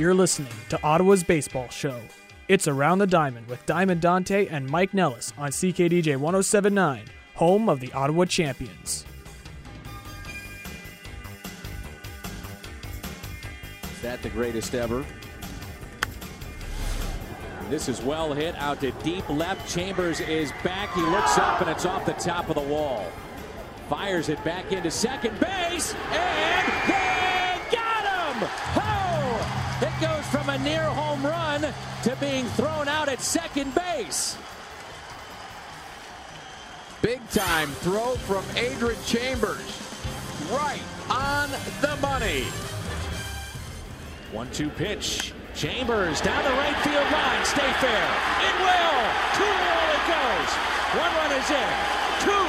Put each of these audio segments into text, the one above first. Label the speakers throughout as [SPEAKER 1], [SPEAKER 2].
[SPEAKER 1] You're listening to Ottawa's Baseball Show. It's Around the Diamond with Diamond Dante and Mike Nellis on CKDJ 1079, home of the Ottawa Champions.
[SPEAKER 2] Is that the greatest ever? This is well hit out to deep left. Chambers is back. He looks up and it's off the top of the wall. Fires it back into second base and near home run to being thrown out at second base.
[SPEAKER 3] Big time throw from Adron Chambers. Right on the money.
[SPEAKER 2] One two pitch. Chambers down the right field line. Stay fair. It will. Two all it goes. One run is in. Two.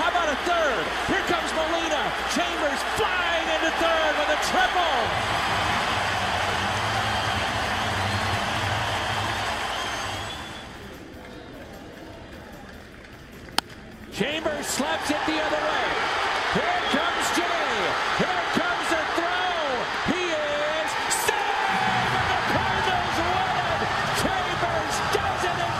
[SPEAKER 2] How about a third? Here comes Molina. Chambers flying into third with a triple. Chambers slaps it the other way. Here comes Jay. Here comes the throw. He is safe. And the Cardinals win. Chambers does it in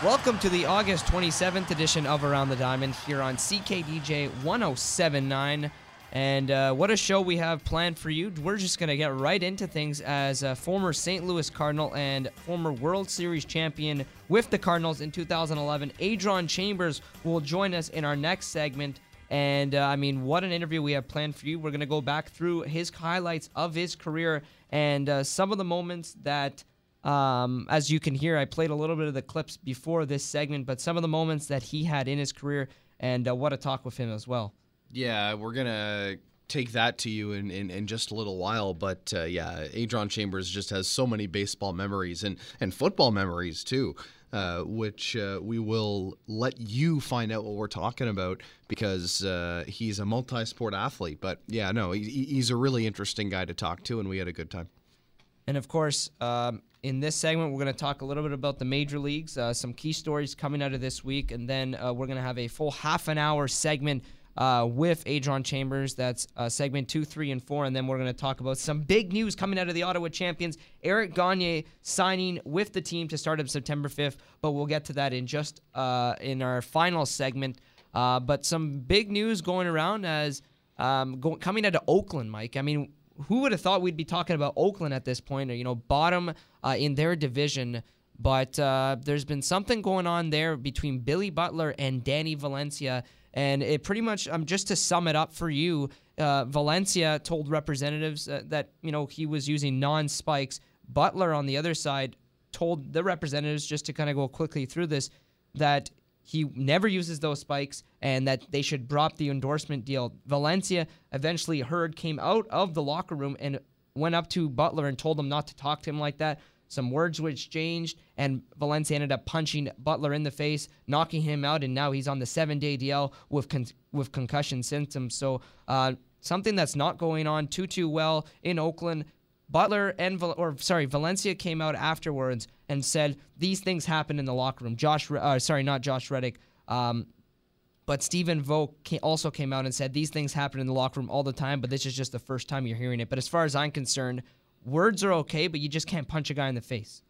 [SPEAKER 2] 14.
[SPEAKER 4] Welcome to the August 27th edition of Around the Diamond here on CKDJ 1079. And uh, what a show we have planned for you. We're just going to get right into things as a former St. Louis Cardinal and former World Series champion with the Cardinals in 2011. Adron Chambers will join us in our next segment. And uh, I mean, what an interview we have planned for you. We're going to go back through his highlights of his career and uh, some of the moments that um, as you can hear, I played a little bit of the clips before this segment, but some of the moments that he had in his career, and uh, what a talk with him as well.
[SPEAKER 5] Yeah, we're gonna take that to you in, in, in just a little while. But uh, yeah, Adron Chambers just has so many baseball memories and, and football memories too, uh, which uh, we will let you find out what we're talking about because uh, he's a multi-sport athlete. But yeah, no, he, he's a really interesting guy to talk to, and we had a good time.
[SPEAKER 4] And of course, um, in this segment, we're going to talk a little bit about the major leagues, uh, some key stories coming out of this week, and then uh, we're going to have a full half an hour segment uh, with Adron Chambers. That's uh, segment two, three, and four. And then we're going to talk about some big news coming out of the Ottawa champions. Eric Gagne signing with the team to start up September 5th, but we'll get to that in just uh, in our final segment. Uh, but some big news going around as um, go- coming out of Oakland, Mike. I mean, who would have thought we'd be talking about Oakland at this point? Or, you know, bottom uh, in their division. But uh, there's been something going on there between Billy Butler and Danny Valencia. And it pretty much, um, just to sum it up for you, uh, Valencia told representatives uh, that, you know, he was using non spikes. Butler, on the other side, told the representatives, just to kind of go quickly through this, that he never uses those spikes and that they should drop the endorsement deal. Valencia eventually heard, came out of the locker room and went up to Butler and told him not to talk to him like that. Some words were exchanged, and Valencia ended up punching Butler in the face, knocking him out, and now he's on the seven-day DL with con- with concussion symptoms. So uh, something that's not going on too too well in Oakland. Butler and or sorry Valencia came out afterwards and said these things happen in the locker room. Josh, uh, sorry, not Josh Reddick, um, but Stephen Vogt also came out and said these things happen in the locker room all the time, but this is just the first time you're hearing it. But as far as I'm concerned, words are okay, but you just can't punch a guy in the face.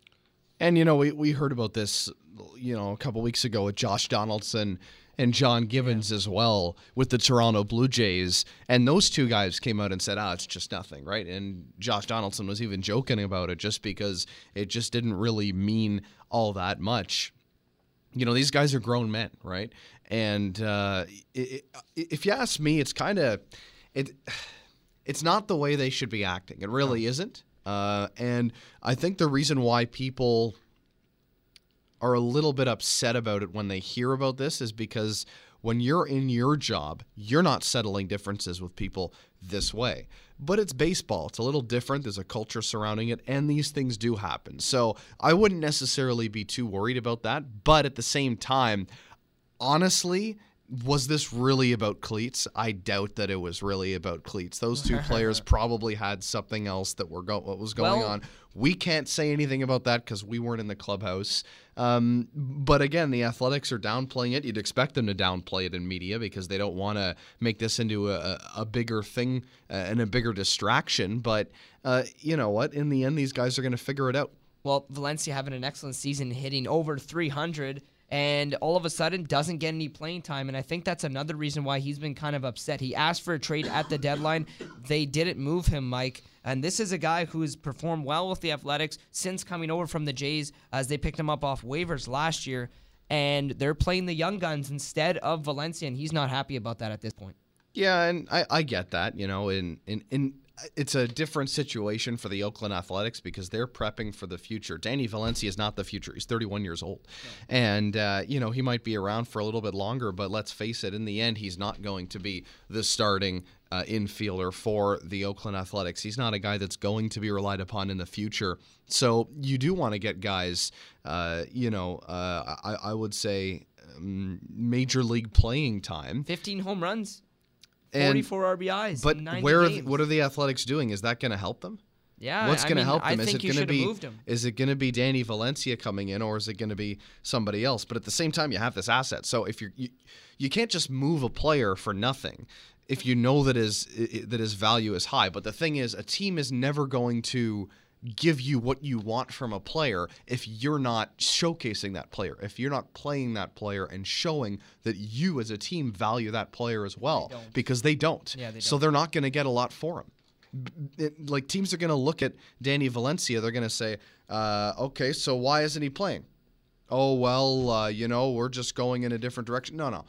[SPEAKER 5] And you know, we, we heard about this, you know, a couple weeks ago with Josh Donaldson and John Gibbons as well with the Toronto Blue Jays, and those two guys came out and said, "Ah, it's just nothing," right? And Josh Donaldson was even joking about it just because it just didn't really mean all that much. You know, these guys are grown men, right? And uh, it, it, if you ask me, it's kind of it. It's not the way they should be acting. It really isn't. Uh, and I think the reason why people are a little bit upset about it when they hear about this is because when you're in your job, you're not settling differences with people this way. But it's baseball. It's a little different. There's a culture surrounding it, and these things do happen. So I wouldn't necessarily be too worried about that. But at the same time, honestly, was this really about cleats? I doubt that it was really about cleats. Those two players probably had something else that were go- what was going
[SPEAKER 4] Well-
[SPEAKER 5] on. We can't say anything about that because we weren't in the clubhouse. Um, but again, the Athletics are downplaying it. You'd expect them to downplay it in media because they don't want to make this into a, a bigger thing uh, and a bigger distraction. But uh, you know what? In the end, these guys are going to figure it out.
[SPEAKER 4] Well, Valencia having an excellent season, hitting over 300, and all of a sudden doesn't get any playing time. And I think that's another reason why he's been kind of upset. He asked for a trade at the deadline. They didn't move him, Mike. And this is a guy who's performed well with the Athletics since coming over from the Jays, as they picked him up off waivers last year. And they're playing the young guns instead of Valencia, and he's not happy about that at this point.
[SPEAKER 5] Yeah, and I, I get that. You know, in, in in it's a different situation for the Oakland Athletics because they're prepping for the future. Danny Valencia is not the future. He's 31 years old, and uh, you know he might be around for a little bit longer. But let's face it, in the end, he's not going to be the starting uh, infielder for the Oakland Athletics. He's not a guy that's going to be relied upon in the future. So you do want to get guys, uh, you know, uh, I, I would say. Um, major league playing time
[SPEAKER 4] 15 home runs,
[SPEAKER 5] And-
[SPEAKER 4] 44 RBIs.
[SPEAKER 5] but
[SPEAKER 4] in 90
[SPEAKER 5] where are the, what are the Athletics doing? Is that going to help them?
[SPEAKER 4] Yeah,
[SPEAKER 5] What's going to help them?
[SPEAKER 4] I
[SPEAKER 5] is
[SPEAKER 4] think
[SPEAKER 5] it going to be is it going to be Danny Valencia coming in, or is it going to be somebody else? But at the same time, you have this asset, so if you're you, you can't just move a player for nothing if you know that his that his value is high. But the thing is, a team is never going to give you what you want from a player if you're not showcasing that player if you're not playing that player and showing that you as a team value that player as well
[SPEAKER 4] don't.
[SPEAKER 5] because they don't
[SPEAKER 4] Yeah, they don't.
[SPEAKER 5] so they're not going to get a lot for him it, like teams are going to look at Danny Valencia. They're going to say, uh, "Okay, so why isn't he playing?" Oh well, uh, you know, we're just going in a different direction. No, no.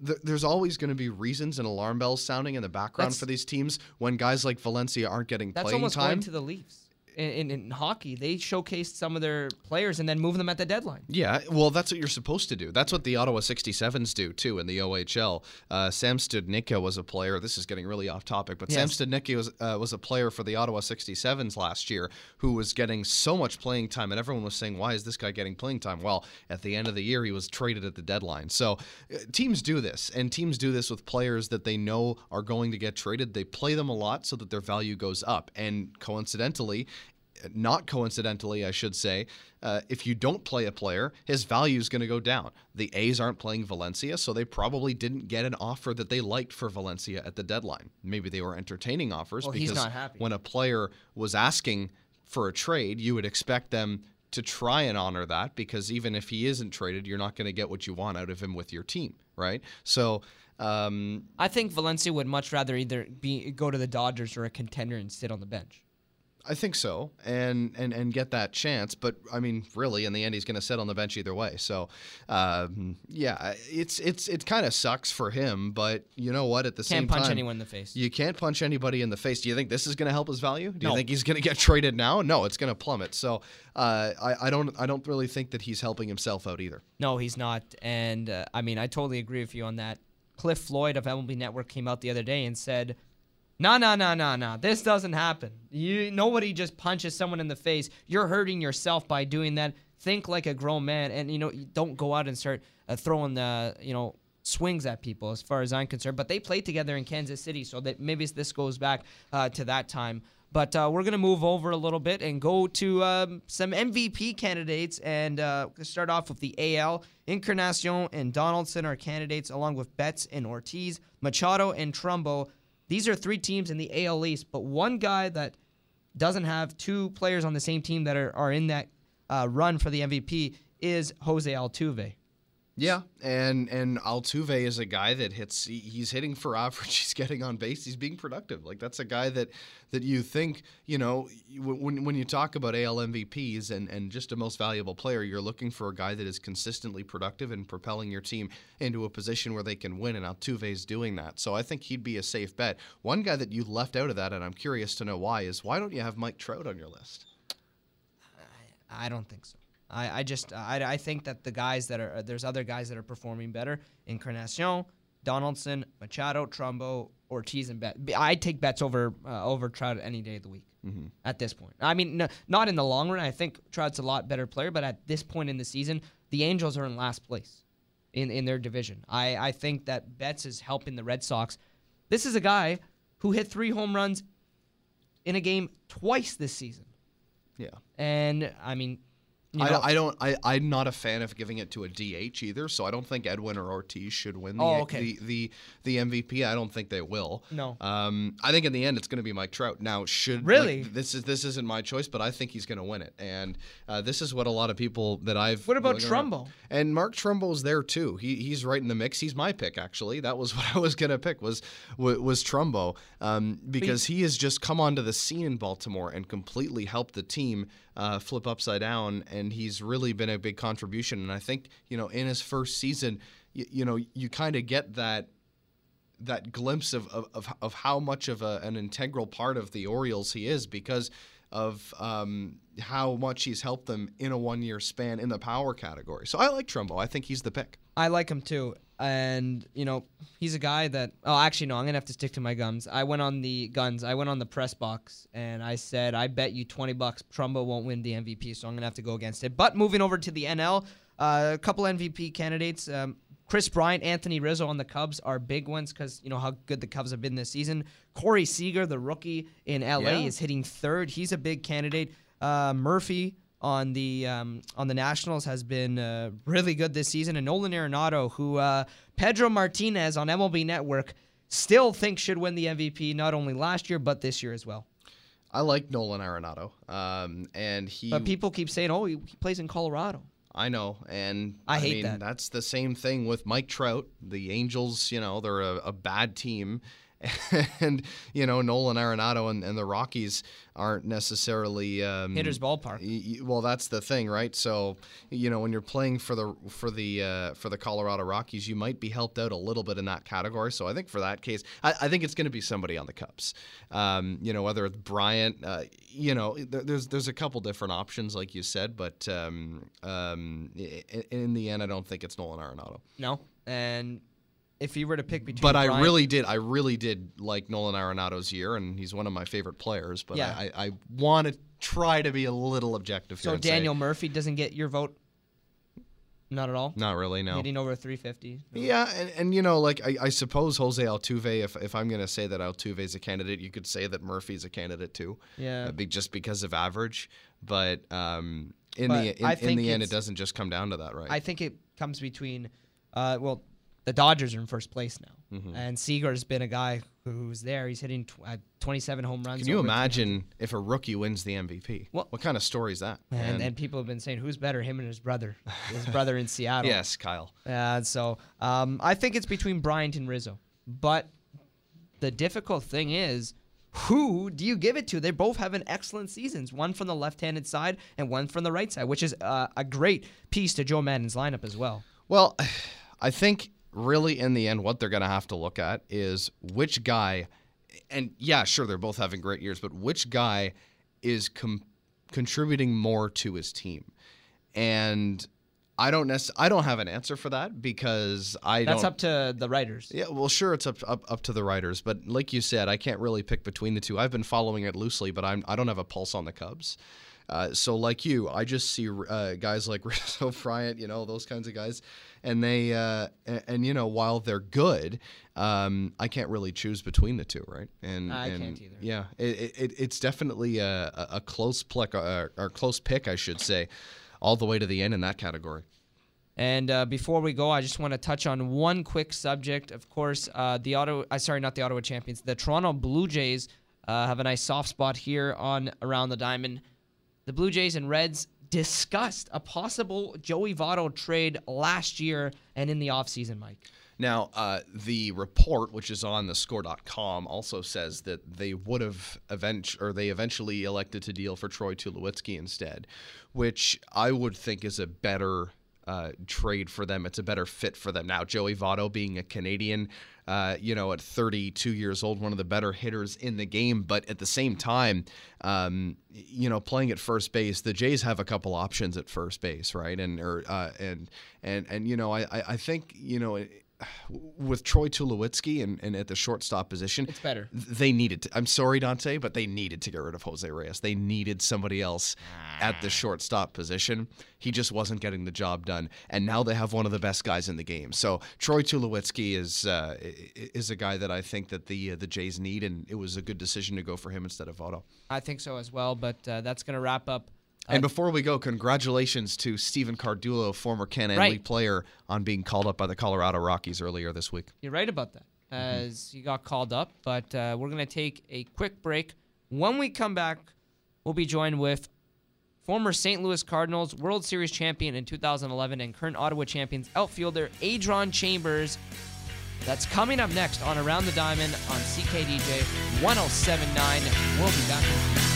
[SPEAKER 5] There's always going to be reasons and alarm bells sounding in the background
[SPEAKER 4] That's-
[SPEAKER 5] for these teams when guys like Valencia aren't getting
[SPEAKER 4] That's
[SPEAKER 5] playing
[SPEAKER 4] almost
[SPEAKER 5] time.
[SPEAKER 4] going to the Leafs. In, in, hockey, they showcased some of their players and then move them at the deadline.
[SPEAKER 5] Yeah, well, that's what you're supposed to do. That's what the Ottawa 67s do too in the OHL. Uh, Sam Studnicka was a player. This is getting really off topic, but
[SPEAKER 4] Yes.
[SPEAKER 5] Sam Studnicka was uh, was a player for the Ottawa 67s last year who was getting so much playing time, and everyone was saying, "Why is this guy getting playing time?" Well, at the end of the year, he was traded at the deadline. So uh, teams do this, and teams do this with players that they know are going to get traded. They play them a lot so that their value goes up, and coincidentally not coincidentally, I should say, uh, if you don't play a player, his value is going to go down. The A's aren't playing Valencia, so they probably didn't get an offer that they liked for Valencia at the deadline. Maybe they were entertaining offers
[SPEAKER 4] Well, he's
[SPEAKER 5] because
[SPEAKER 4] not happy.
[SPEAKER 5] when a player was asking for a trade, you would expect them to try and honor that because even if he isn't traded, you're not going to get what you want out of him with your team, right? So. Um,
[SPEAKER 4] I think Valencia would much rather either be go to the Dodgers or a contender and sit on the bench.
[SPEAKER 5] I think so, and and and get that chance. But I mean, really, in the end, he's going to sit on the bench either way. So, um, yeah, it's it's it kind of sucks for him. But you know what? At the same time,
[SPEAKER 4] Can't punch anyone in the face.
[SPEAKER 5] You can't punch anybody in the face. Do you think this is going to help his value? Do you think he's going to get traded now? No, it's going to plummet. So, uh, I I don't I don't really think that he's helping himself out either.
[SPEAKER 4] No, he's not. And uh, I mean, I totally agree with you on that. Cliff Floyd of MLB Network came out the other day and said, "No, no, no, no, no. This doesn't happen. You nobody just punches someone in the face. You're hurting yourself by doing that. Think like a grown man, and you know, don't go out and start uh, throwing the you know." Swings at people, as far as I'm concerned, but they played together in Kansas City, so that maybe this goes back uh, to that time. But uh, we're going to move over a little bit and go to um, some MVP candidates and uh, start off with the AL. Encarnacion and Donaldson are candidates, along with Betts and Ortiz, Machado and Trumbo. These are three teams in the AL East, but one guy that doesn't have two players on the same team that are, are in that uh, run for the MVP is Jose Altuve.
[SPEAKER 5] Yeah, and and Altuve is a guy that hits. He's hitting for average. He's getting on base. He's being productive. Like that's a guy that that you think you know when when you talk about AL MVPs and and just a most valuable player, you're looking for a guy that is consistently productive and propelling your team into a position where they can win. And Altuve is doing that. So I think he'd be a safe bet. One guy that you left out of that, and I'm curious to know why, is why don't you have Mike Trout on your list?
[SPEAKER 4] I don't think so. I, I just I, I think that the guys that are there's other guys that are performing better. Encarnacion, Donaldson, Machado, Trumbo, Ortiz, and Bet. I'd take Betts over uh, over Trout any day of the week. At this point, I mean, no, not in the long run. I think Trout's a lot better player, but at this point in the season, the Angels are in last place. in, in their division. I, I think that Betts is helping the Red Sox. This is a guy who hit three home runs in a game twice this season.
[SPEAKER 5] Yeah.
[SPEAKER 4] And I mean, you
[SPEAKER 5] I,
[SPEAKER 4] know,
[SPEAKER 5] I don't. I, I'm not a fan of giving it to a DH either. So I don't think Edwin or Ortiz should win the
[SPEAKER 4] Oh, okay.
[SPEAKER 5] the, the the MVP. I don't think they will.
[SPEAKER 4] No.
[SPEAKER 5] Um, I think in the end it's going to be Mike Trout. Now, should
[SPEAKER 4] Really?
[SPEAKER 5] like, this is this isn't my choice, but I think he's going to win it. And uh, this is what a lot of people that I've.
[SPEAKER 4] What about
[SPEAKER 5] around-
[SPEAKER 4] Trumbo?
[SPEAKER 5] And Mark Trumbo's there too. He he's right in the mix. He's my pick actually. That was what I was going to pick was was, was Trumbo um, because he has just come onto the scene in Baltimore and completely helped the team uh, flip upside down. And he's really been a big contribution. And I think you know in his first season, you, you know you kind of get that that glimpse of, of, of, how much of a, an integral part of the Orioles he is because of um, how much he's helped them in a one year span in the power category. So I like Trumbo. I think he's the pick.
[SPEAKER 4] I like him too. And, you know, he's a guy that oh actually no, I'm gonna have to stick to my gums. I went on the guns, I went on the press box and I said, I bet you twenty bucks Trumbo won't win the MVP, so I'm gonna have to go against it. But moving over to the NL, uh, a couple MVP candidates. Um, Kris Bryant, Anthony Rizzo on the Cubs are big ones because you know how good the Cubs have been this season. Corey Seager, the rookie in LA,
[SPEAKER 5] Yeah.
[SPEAKER 4] is hitting third. He's a big candidate. Uh, Murphy on the um, on the Nationals has been uh, really good this season, and Nolan Arenado, who uh, Pedro Martinez on MLB Network still thinks should win the MVP not only last year but this year as well.
[SPEAKER 5] I like Nolan Arenado. Um, and he.
[SPEAKER 4] But people keep saying, "Oh, he, he plays in Colorado."
[SPEAKER 5] I know, and
[SPEAKER 4] I hate
[SPEAKER 5] mean,
[SPEAKER 4] that.
[SPEAKER 5] That's the same thing with Mike Trout. The Angels, you know, they're a, a bad team, and you know Nolan Arenado and, and the Rockies aren't necessarily um,
[SPEAKER 4] Hitters ballpark.
[SPEAKER 5] y- Well, that's the thing, right? So you know when you're playing for the for the uh, for the Colorado Rockies, you might be helped out a little bit in that category. So I think for that case, I, I think it's going to be somebody on the Cubs. Um, you know, whether it's Bryant, uh, you know, there, there's there's a couple different options, like you said, but um, um, i- i- in the end, I don't think it's Nolan Arenado.
[SPEAKER 4] No, and if you were to pick between,
[SPEAKER 5] But I really did, I really did like Nolan Arenado's year, and he's one of my favorite players. But
[SPEAKER 4] Yeah.
[SPEAKER 5] I, I, I want to try to be a little objective here.
[SPEAKER 4] so
[SPEAKER 5] and say,
[SPEAKER 4] Daniel Murphy doesn't get your vote. Not at all.
[SPEAKER 5] not really, no.
[SPEAKER 4] Hitting over 350.
[SPEAKER 5] Yeah, and, and you know, like I, I suppose Jose Altuve. If, if I'm going to say that Altuve is a candidate, you could say that Murphy's a candidate too.
[SPEAKER 4] Yeah.
[SPEAKER 5] uh, be, just because of average. But um, in
[SPEAKER 4] But
[SPEAKER 5] the in, in the end, it doesn't just come down to that, right?
[SPEAKER 4] I think it comes between, uh, well, the Dodgers are in first place now,
[SPEAKER 5] Mm-hmm.
[SPEAKER 4] and Seager's been a guy who's there. He's hitting tw- uh, 27 home runs.
[SPEAKER 5] Can you imagine if a rookie wins the MVP?
[SPEAKER 4] Well-
[SPEAKER 5] what kind of story is that?
[SPEAKER 4] And, and people have been saying, who's better, him and his brother? his brother in Seattle.
[SPEAKER 5] yes, Kyle.
[SPEAKER 4] Uh, so um, I think it's between Bryant and Rizzo. But the difficult thing is, who do you give it to? They both have an excellent seasons. One from the left-handed side and one from the right side, which is uh, a great piece to Joe Maddon's lineup as well.
[SPEAKER 5] Well, I think really in the end, what they're going to have to look at is which guy, and yeah, sure, they're both having great years, but which guy is com- contributing more to his team. And I don't necess- I don't have an answer for that because I
[SPEAKER 4] That's up to the writers.
[SPEAKER 5] Yeah, well, sure, it's up, up up to the writers, but like you said, I can't really pick between the two. I've been following it loosely, but I'm I don't have a pulse on the Cubs. Uh, so, like you, I just see uh, guys like Rizzo Bryant, you know, those kinds of guys, and they uh, and, and you know, while they're good, um, I can't really choose between the two, right? And
[SPEAKER 4] I
[SPEAKER 5] and,
[SPEAKER 4] can't either.
[SPEAKER 5] Yeah, it, it, it's definitely a, a close pick, uh, or close pick, I should say, all the way to the end in that category.
[SPEAKER 4] And uh, before we go, I just want to touch on one quick subject. Of course, uh, the Ottawa, uh, sorry, not the Ottawa Champions, the Toronto Blue Jays uh, have a nice soft spot here on around the diamond. The Blue Jays and Reds discussed a possible Joey Votto trade last year and in the offseason, Mike.
[SPEAKER 5] Now, uh, the report, which is on the score.com, also says that they would have event- or they eventually elected to deal for Troy Tulowitzki instead, which I would think is a better uh, trade for them. It's a better fit for them. Now, Joey Votto being a Canadian, uh, you know, at 32 years old, one of the better hitters in the game, but at the same time, um, you know, playing at first base, the Jays have a couple options at first base, right? And or uh, and and and you know, I I I think you know with Troy Tulowitzki and, and at the shortstop position,
[SPEAKER 4] It's better.
[SPEAKER 5] They needed. To, I'm sorry, Dante, but they needed to get rid of Jose Reyes. They needed somebody else at the shortstop position. He just wasn't getting the job done, and now they have one of the best guys in the game. So Troy Tulowitzki is uh, is a guy that I think that the uh, the Jays need, and it was a good decision to go for him instead of Votto.
[SPEAKER 4] I think so as well. But uh, that's going to wrap up.
[SPEAKER 5] And before we go, congratulations to Stephen Cardullo, former Am
[SPEAKER 4] Right.
[SPEAKER 5] League player, on being called up by the Colorado Rockies earlier this week.
[SPEAKER 4] You're right about that, as he got called up. But uh, we're going to take a quick break. When we come back, we'll be joined with former St. Louis Cardinals World Series champion in 2011 and current Ottawa champions outfielder Adron Chambers. That's coming up next on Around the Diamond on CKDJ 1079. We'll be back.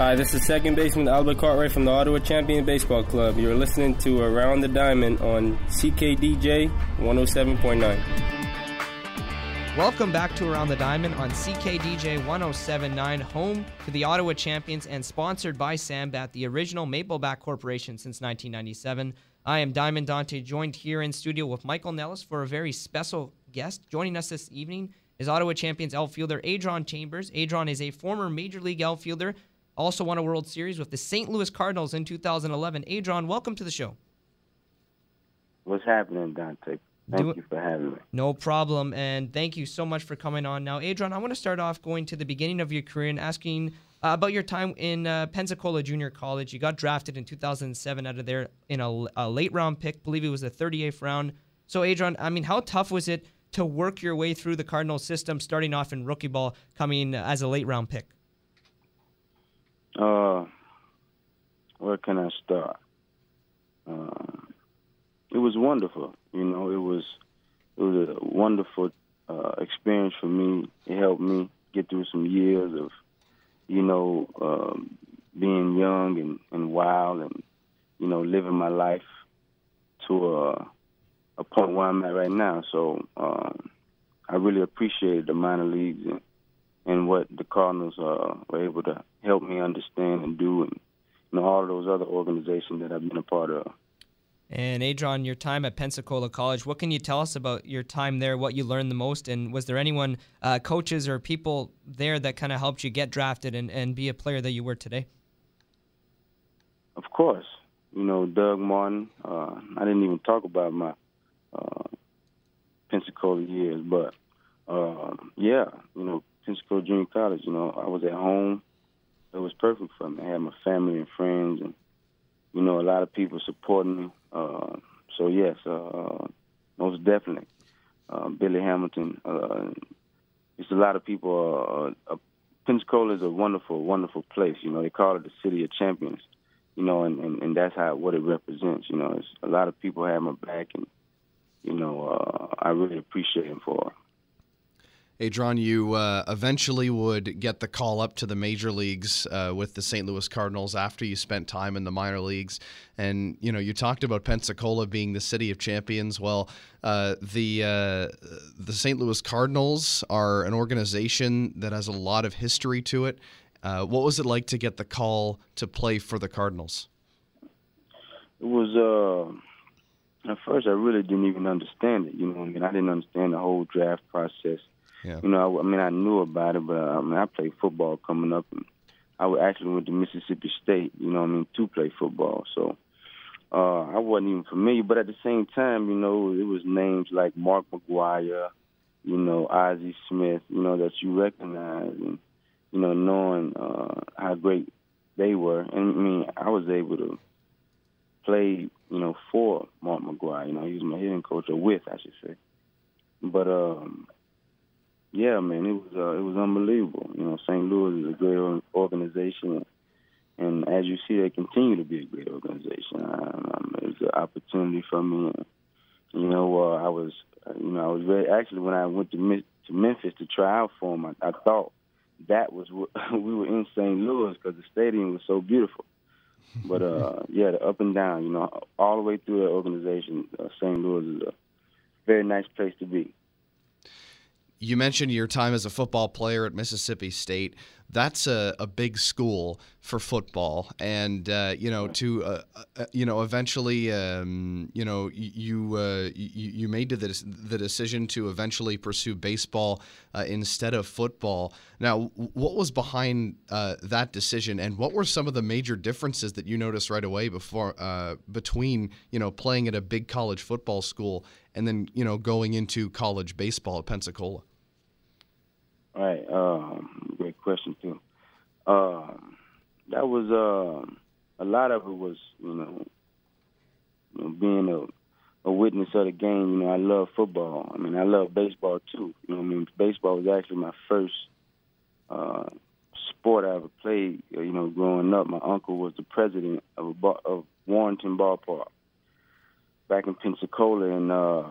[SPEAKER 6] Hi, this is second baseman Albert Cartwright from the Ottawa Champion Baseball Club. You're listening to Around the Diamond on CKDJ 107.9.
[SPEAKER 4] Welcome back to Around the Diamond on CKDJ 1079, home to the Ottawa Champions and sponsored by Sam Bat, the original Maple Bat Corporation since 1997. I am Diamond Dante, joined here in studio with Michael Nellis for a very special guest. Joining us this evening is Ottawa Champions outfielder Adron Chambers. Adron is a former Major League outfielder, also won a World Series with the St. Louis Cardinals in 2011. Adron, welcome to the show.
[SPEAKER 7] What's happening, Dante? Thank
[SPEAKER 4] Do
[SPEAKER 7] you for having me.
[SPEAKER 4] No problem, and thank you so much for coming on. Now, Adron, I want to start off going to the beginning of your career and asking uh, about your time in uh, Pensacola Junior College. You got drafted in 2007 out of there in a, a late round pick, believe it was the 38th round. So, Adron, I mean, how tough was it to work your way through the Cardinals system, starting off in rookie ball, coming as a late round pick?
[SPEAKER 7] Uh, where can I start? Uh, it was wonderful. You know, it was it was a wonderful uh, experience for me. It helped me get through some years of, you know, um, being young and, and wild and, you know, living my life to a, a point where I'm at right now. So um, I really appreciated the minor leagues and, and what the Cardinals uh, were able to help me understand and do, and you know all of those other organizations that I've been a part of.
[SPEAKER 4] And Adron, your time at Pensacola College, what can you tell us about your time there, what you learned the most, and was there anyone, uh, coaches or people there that kind of helped you get drafted and, and be a player that you were today?
[SPEAKER 7] Of course, you know Doug Martin. Uh, I didn't even talk about my uh, Pensacola years, but uh, yeah, you know Pensacola Junior College. You know I was at home. It was perfect for me. I had my family and friends, and you know a lot of people supporting me. Uh, so yes, uh, most definitely, uh, Billy Hamilton. Uh, it's a lot of people. Uh, uh, Pensacola is a wonderful, wonderful place. You know they call it the city of champions you know, and, and, and that's how what it represents. You know, it's, a lot of people have my back, and you know, uh, I really appreciate him for.
[SPEAKER 5] Adron, you uh, eventually would get the call up to the major leagues uh, with the St. Louis Cardinals after you spent time in the minor leagues. And, you know, you talked about Pensacola being the city of champions. Well, uh, the, uh, the St. Louis Cardinals are an organization that has a lot of history to it. Uh, what was it like to get the call to play for the Cardinals?
[SPEAKER 7] It was uh, at first I really didn't even understand it. You know, I mean, I didn't understand the whole draft process.
[SPEAKER 5] Yeah.
[SPEAKER 7] You know, I, I mean, I knew about it, but uh, I mean, I played football coming up, and I actually went to Mississippi State. You know, I mean, to play football. So uh, I wasn't even familiar. But at the same time, you know, it was names like Mark McGwire, you know, Ozzie Smith, you know, that you recognize, and you know, knowing uh, how great they were. And I mean, I was able to play, you know, for Mark McGwire. You know, he was my hitting coach, or with, I should say. But um, yeah, man, it was uh, it was unbelievable. You know, St. Louis is a great organization, and as you see, they continue to be a great organization. Um, it was an opportunity for me. And, you know, uh, I was, uh, you know, I was very actually when I went to to Memphis to try out for him. I, I thought that was what we were in St. Louis because the stadium was so beautiful. But uh, yeah, the up and down, you know, all the way through the organization, uh, St. Louis is a very nice place to be.
[SPEAKER 5] You mentioned your time as a football player at Mississippi State. That's a, a big school for football, and uh, you know to uh, uh, you know eventually um, you know you, uh, you you made the the decision to eventually pursue baseball uh, instead of football. Now, what was behind uh, that decision, and what were some of the major differences that you noticed right away before between you know playing at a big college football school and then you know going into college baseball at Pensacola?
[SPEAKER 7] Right, um, great question too. Um, that was um, a lot of it was you know, you know being a, a witness of the game. You know, I love football. I mean, I love baseball too. You know, I mean, baseball was actually my first uh, sport I ever played. You know, growing up, my uncle was the president of a bar, of Warrington Ballpark back in Pensacola, and uh,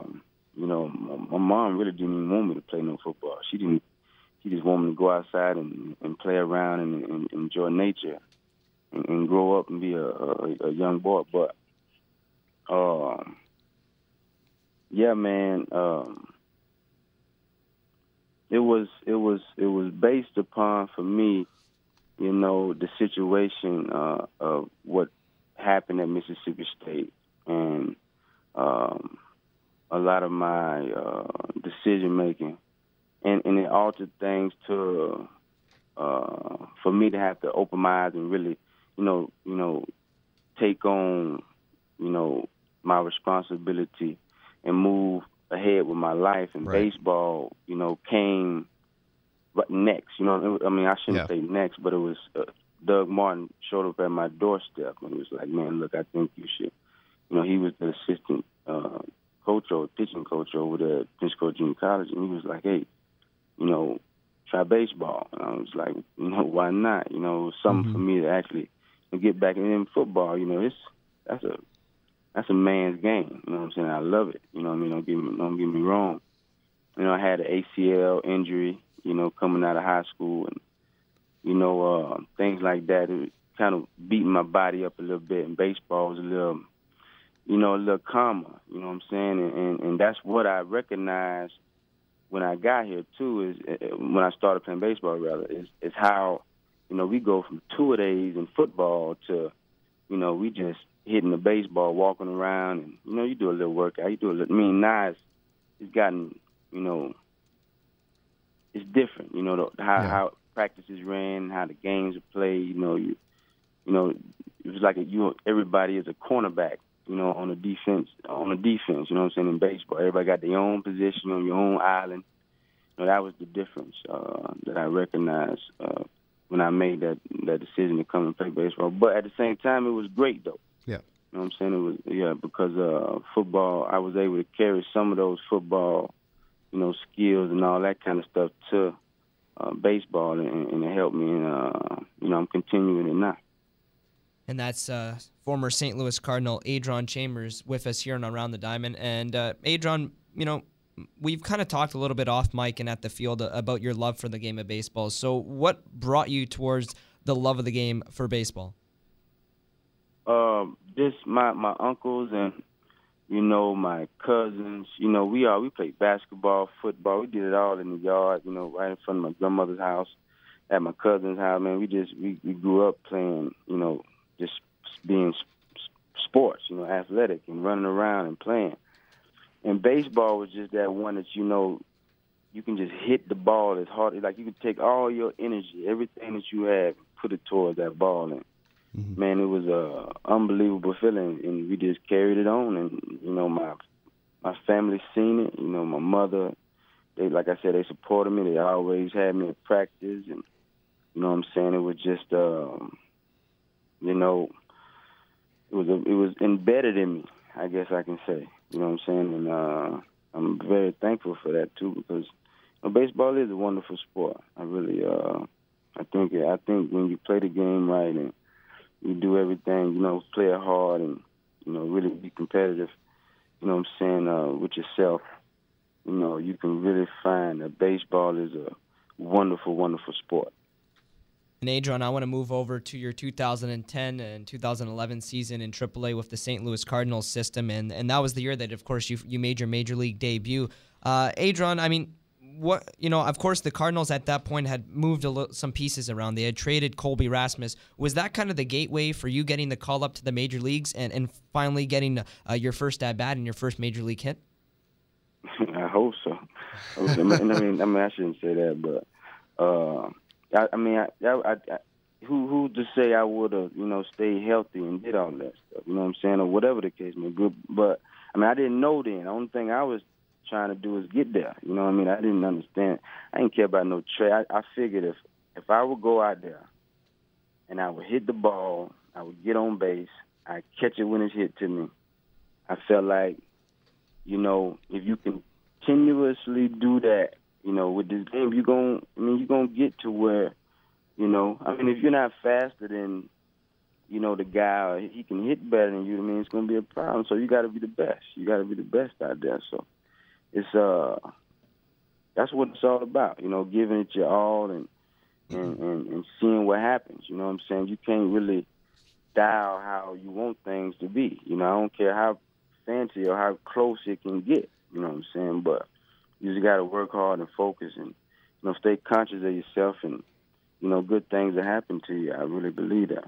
[SPEAKER 7] you know, my, my mom really didn't even want me to play no football. She didn't he just wanted me to go outside and, and play around and, and enjoy nature and, and grow up and be a, a, a young boy. But um, yeah, man, um, it was it was it was based upon for me, you know, the situation uh, of what happened at Mississippi State and um, a lot of my uh, decision making and and it altered things to uh, for me to have to open my eyes and really, you know, you know, take on, you know, my responsibility and move ahead with my life. And right. baseball, you know, came but next. You know, I mean, I shouldn't yeah. say next, but it was uh, Doug Martin showed up at my doorstep and was like, "Man, look, I think you should." You know, he was the assistant uh, coach or pitching coach over there at Pensacola Junior College, and he was like, "Hey." You know, try baseball. And I was like, you know, why not? You know, something mm-hmm. for me to actually get back in football. You know, it's that's a that's a man's game. You know what I'm saying? I love it. You know what I mean? Don't get me don't get me wrong. You know, I had an ACL injury. You know, coming out of high school, and you know uh, things like that. It kind of beating my body up a little bit. And baseball was a little, you know, a little calmer. You know what I'm saying? And and, and that's what I recognized when I got here too is uh, when I started playing baseball rather is is how you know we go from two a days in football to you know we just hitting the baseball, walking around, and you know you do a little workout. You do a little. I mean, now it's, it's gotten you know it's different. You know the, how yeah. how practices ran, how the games are played. You know you you know it was like a, you everybody is a cornerback you know, on the defense, on the defense, you know what I'm saying, in baseball. Everybody got their own position on your own island. You know, that was the difference uh, that I recognized uh, when I made that that decision to come and play baseball. But at the same time, it was great though.
[SPEAKER 5] Yeah.
[SPEAKER 7] You know what I'm saying? It was yeah because uh, football. I was able to carry some of those football, you know, skills and all that kind of stuff to uh, baseball, and, and it helped me. And uh, you know, I'm continuing it now
[SPEAKER 4] and that's uh, former St. Louis Cardinal Adron Chambers with us here on Around the Diamond. And uh, Adron, you know, we've kind of talked a little bit off mic and at the field about your love for the game of baseball. So, what brought you towards the love of the game for baseball?
[SPEAKER 7] Um, just my my uncles and you know my cousins. You know, we all we played basketball, football. We did it all in the yard. You know, right in front of my grandmother's house, at my cousin's house. Man, we just we, we grew up playing. You know, just being sports, you know, athletic and running around and playing. And baseball was just that one that you know you can just hit the ball as hard as like you can take all your energy, everything that you have, put it towards that ball and mm-hmm. man, it was a unbelievable feeling and we just carried it on and you know my my family seen it, you know, my mother they like I said, they supported me, they always had me at practice and you know what I'm saying, it was just um you know, it was a, it was embedded in me. I guess I can say. You know what I'm saying? And uh, I'm very thankful for that too because you know, baseball is a wonderful sport. I really, uh, I think, I think when you play the game right and you do everything, you know, play it hard and you know, really be competitive. You know what I'm saying uh, with yourself. You know, you can really find that baseball is a wonderful, wonderful sport.
[SPEAKER 4] And Adron, I want to move over to your 2010 and 2011 season in AAA with the St. Louis Cardinals system, and and that was the year that, of course, you you made your major league debut. Uh, Adron, I mean, what you know, of course, the Cardinals at that point had moved some pieces around. They had traded Colby Rasmus. Was that kind of the gateway for you getting the call up to the major leagues and, and finally getting uh, your first at bat and your first major league hit?
[SPEAKER 7] I hope so. I I mean, I mean, I shouldn't say that, but uh, I, I mean, I, I, I, who who to say I would have, you know, stayed healthy and did all that stuff? You know what I'm saying, or whatever the case may be. But I mean, I didn't know then. The only thing I was trying to do is get there. You know what I mean? I didn't understand. I didn't care about no trade. I, I figured if if I would go out there and I would hit the ball, I would get on base, I catch it when it's hit to me. I felt like, you know, if you continuously do that, you know, with this game, you're going. I mean, you're gonna get to where, you know, I mean, if you're not faster than, you know, the guy, he can hit better than you. I mean, it's gonna be a problem. So you got to be the best. You got to be the best out there. So it's uh that's what it's all about, you know, giving it your all and and, and, and seeing what happens. You know what I'm saying? You can't really dial how you want things to be. You know, I don't care how fancy or how close it can get. You know what I'm saying? But you just got to work hard and focus and you know stay conscious of yourself and you know good things will happen to you. I really believe that.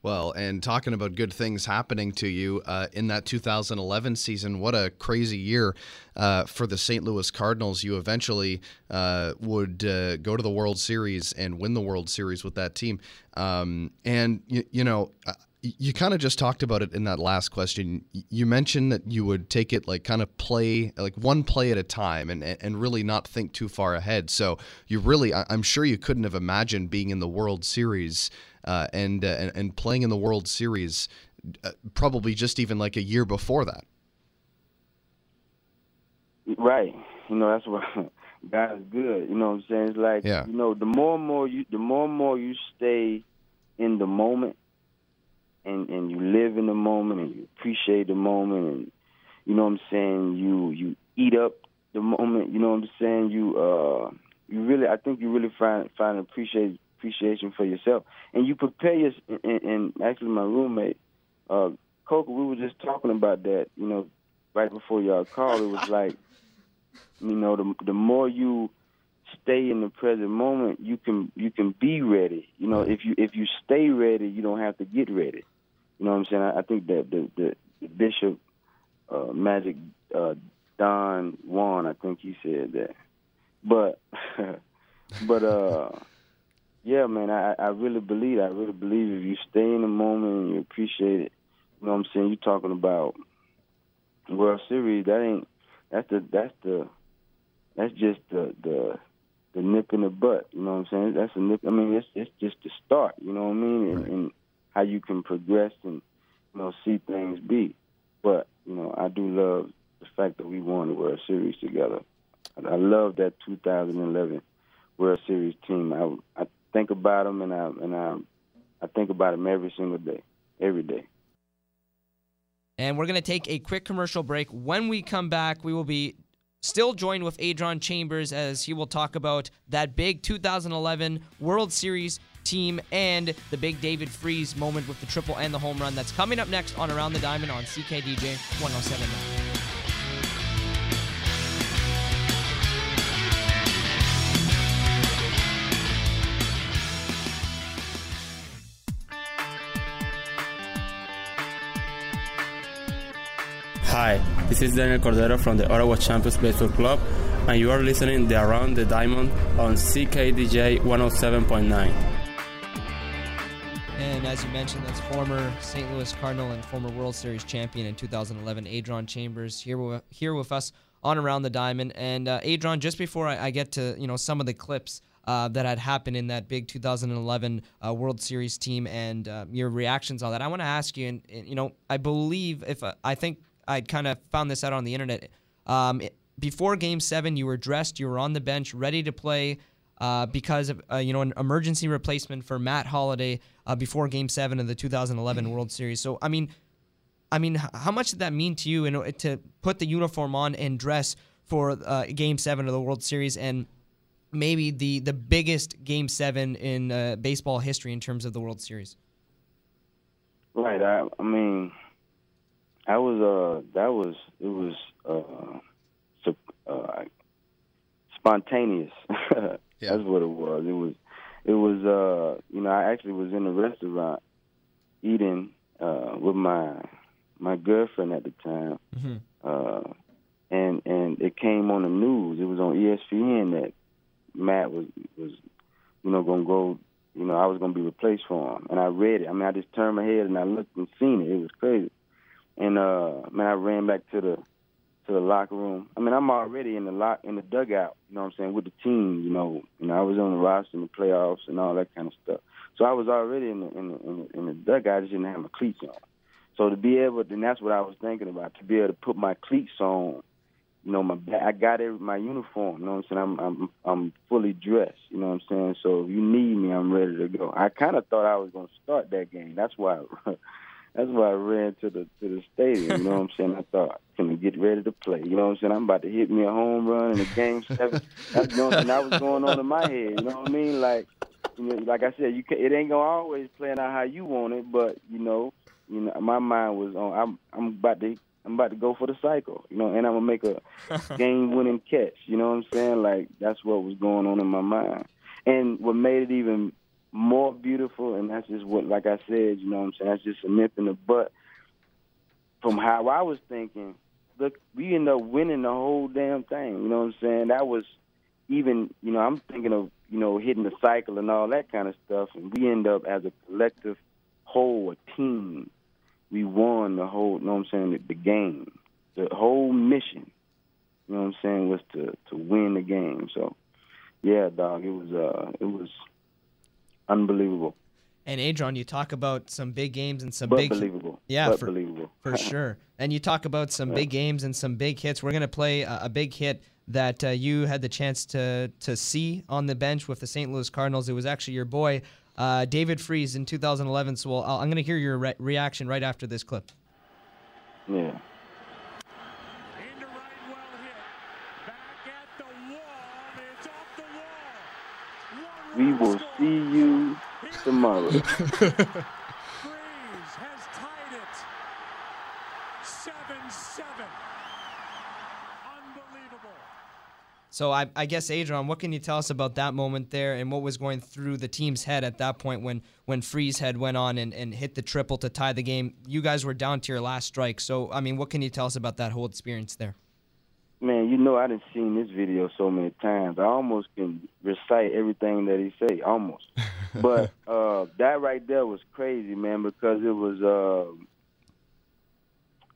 [SPEAKER 5] Well, and talking about good things happening to you uh, in that 2011 season, what a crazy year uh, for the St. Louis Cardinals. You eventually uh, would uh, go to the World Series and win the World Series with that team. Um, and, you, you know, uh, you kind of just talked about it in that last question. You mentioned that you would take it like kind of play, like one play at a time and, and really not think too far ahead. So you really, I'm sure you couldn't have imagined being in the World Series uh, and, uh, and playing in the World Series, uh, probably just even like a year before that.
[SPEAKER 7] Right. You know that's what God is good. You know what I'm saying? It's like
[SPEAKER 5] yeah.
[SPEAKER 7] you know the more and more you the more and more you stay in the moment and and you live in the moment and you appreciate the moment and you know what I'm saying you you eat up the moment. You know what I'm saying? You uh you really I think you really find find appreciate appreciation for yourself, and you prepare your. And, and actually, my roommate, uh, Coca, we were just talking about that. You know, right before y'all called, it was like, you know, the the more you stay in the present moment, you can you can be ready. You know, if you if you stay ready, you don't have to get ready. You know what I'm saying? I, I think that the the, the Bishop uh, Magic uh, Don Juan, I think he said that. But but uh yeah, man, I I really believe. I really believe if you stay in the moment and you appreciate it, you know what I'm saying. You're talking about World Series. That ain't. That's the. That's the. That's just the the the nip in the butt. You know what I'm saying? That's a nip. I mean, it's it's just the start. You know what I mean? And, and how you can progress and you know see things be. But you know, I do love the fact that we won the World Series together. I love that 2011 World Series team. I I think about them, and I and I I think about them every single day, every day.
[SPEAKER 4] And we're going to take a quick commercial break. When we come back, we will be still joined with Adron Chambers as he will talk about that big 2011 World Series team and the big David Freese moment with the triple and the home run. That's coming up next on Around the Diamond on CKDJ 1079.
[SPEAKER 6] Hi, this is Daniel Cordero from the Ottawa Champions Baseball Club, and you are listening to Around the Diamond on CKDJ 107.9.
[SPEAKER 4] As you mentioned, that's former St. Louis Cardinal and former World Series champion in 2011, Adron Chambers, here here with us on Around the Diamond. And uh, Adron, just before I, I, get to you know some of the clips uh, that had happened in that big 2011 uh, World Series team and uh, your reactions on that, I want to ask you. And, and, you know, I believe if uh, I think I kind of found this out on the internet. Um, before Game Seven, you were dressed, you were on the bench, ready to play. Uh, because of uh, you know an emergency replacement for Matt Holliday uh, before Game Seven of the 2011 World Series. So I mean, I mean, how much did that mean to you in, to put the uniform on and dress for uh, Game Seven of the World Series and maybe the the biggest Game Seven in uh, baseball history in terms of the World Series?
[SPEAKER 7] Right. I, I mean, I was uh that was it was uh, uh spontaneous. That's what it was. It was it was uh you know I actually was in a restaurant eating uh with my my girlfriend at the time.
[SPEAKER 4] Mm-hmm.
[SPEAKER 7] Uh and and it came on the news. It was on ESPN that Matt was was you know going to go you know I was going to be replaced for him. And I read it. I mean I just turned my head and I looked and seen it. It was crazy. And uh man I ran back to the to the locker room. I mean, I'm already in the lock in the dugout. You know what I'm saying with the team. You know, you know I was on the roster in the playoffs and all that kind of stuff. So I was already in the in the, in the, in the dugout. I just didn't have my cleats on. So to be able, then that's what I was thinking about. To be able to put my cleats on, you know, my I got every, my uniform. You know what I'm saying? I'm I'm I'm fully dressed. You know what I'm saying? So if you need me, I'm ready to go. I kind of thought I was going to start that game. That's why. that's why I ran to the to the stadium. You know what I'm saying? I thought, can we get ready to play? You know what I'm saying? I'm about to hit me a home run in a game seven. That's you know what that was going on in my head. You know what I mean? Like, you know, like I said, you can, it ain't gonna always play out how you want it, but you know, you know, my mind was on. I'm I'm about to I'm about to go for the cycle, you know, and I'm gonna make a game-winning catch. You know what I'm saying? Like that's what was going on in my mind. And what made it even more beautiful, and that's just what, like I said, you know what I'm saying? That's just a nip in the butt. From how I was thinking, look, we end up winning the whole damn thing. You know what I'm saying? That was even, you know, I'm thinking of, you know, hitting the cycle and all that kind of stuff, and we end up as a collective whole, a team. We won the whole, you know what I'm saying, the, the game. The whole mission, you know what I'm saying, was to to win the game. So, yeah, dog, it was uh, it was unbelievable.
[SPEAKER 4] And Adron, you talk about some big games and some
[SPEAKER 7] but
[SPEAKER 4] big
[SPEAKER 7] believable.
[SPEAKER 4] Yeah,
[SPEAKER 7] but
[SPEAKER 4] for,
[SPEAKER 7] believable.
[SPEAKER 4] for sure. And you talk about some big games and some big hits. We're gonna play a, a big hit that uh, you had the chance to to see on the bench with the St. Louis Cardinals. It was actually your boy uh, David Freese in 2011. So we'll, I'm gonna hear your re- reaction right after this clip.
[SPEAKER 7] Yeah.
[SPEAKER 8] Into right, well hit. Back at the wall. It's off the wall. One
[SPEAKER 7] We will see you tomorrow.
[SPEAKER 8] Freese has tied it. 7-7. Unbelievable.
[SPEAKER 4] So I, I guess Adron, what can you tell us about that moment there and what was going through the team's head at that point when when Freese had went on and, and hit the triple to tie the game? You guys were down to your last strike. So I mean, what can you tell us about that whole experience there?
[SPEAKER 7] Man, you know I didn't seen this video so many times. I almost can recite everything that he say, almost. but uh that right there was crazy, man, because it was uh,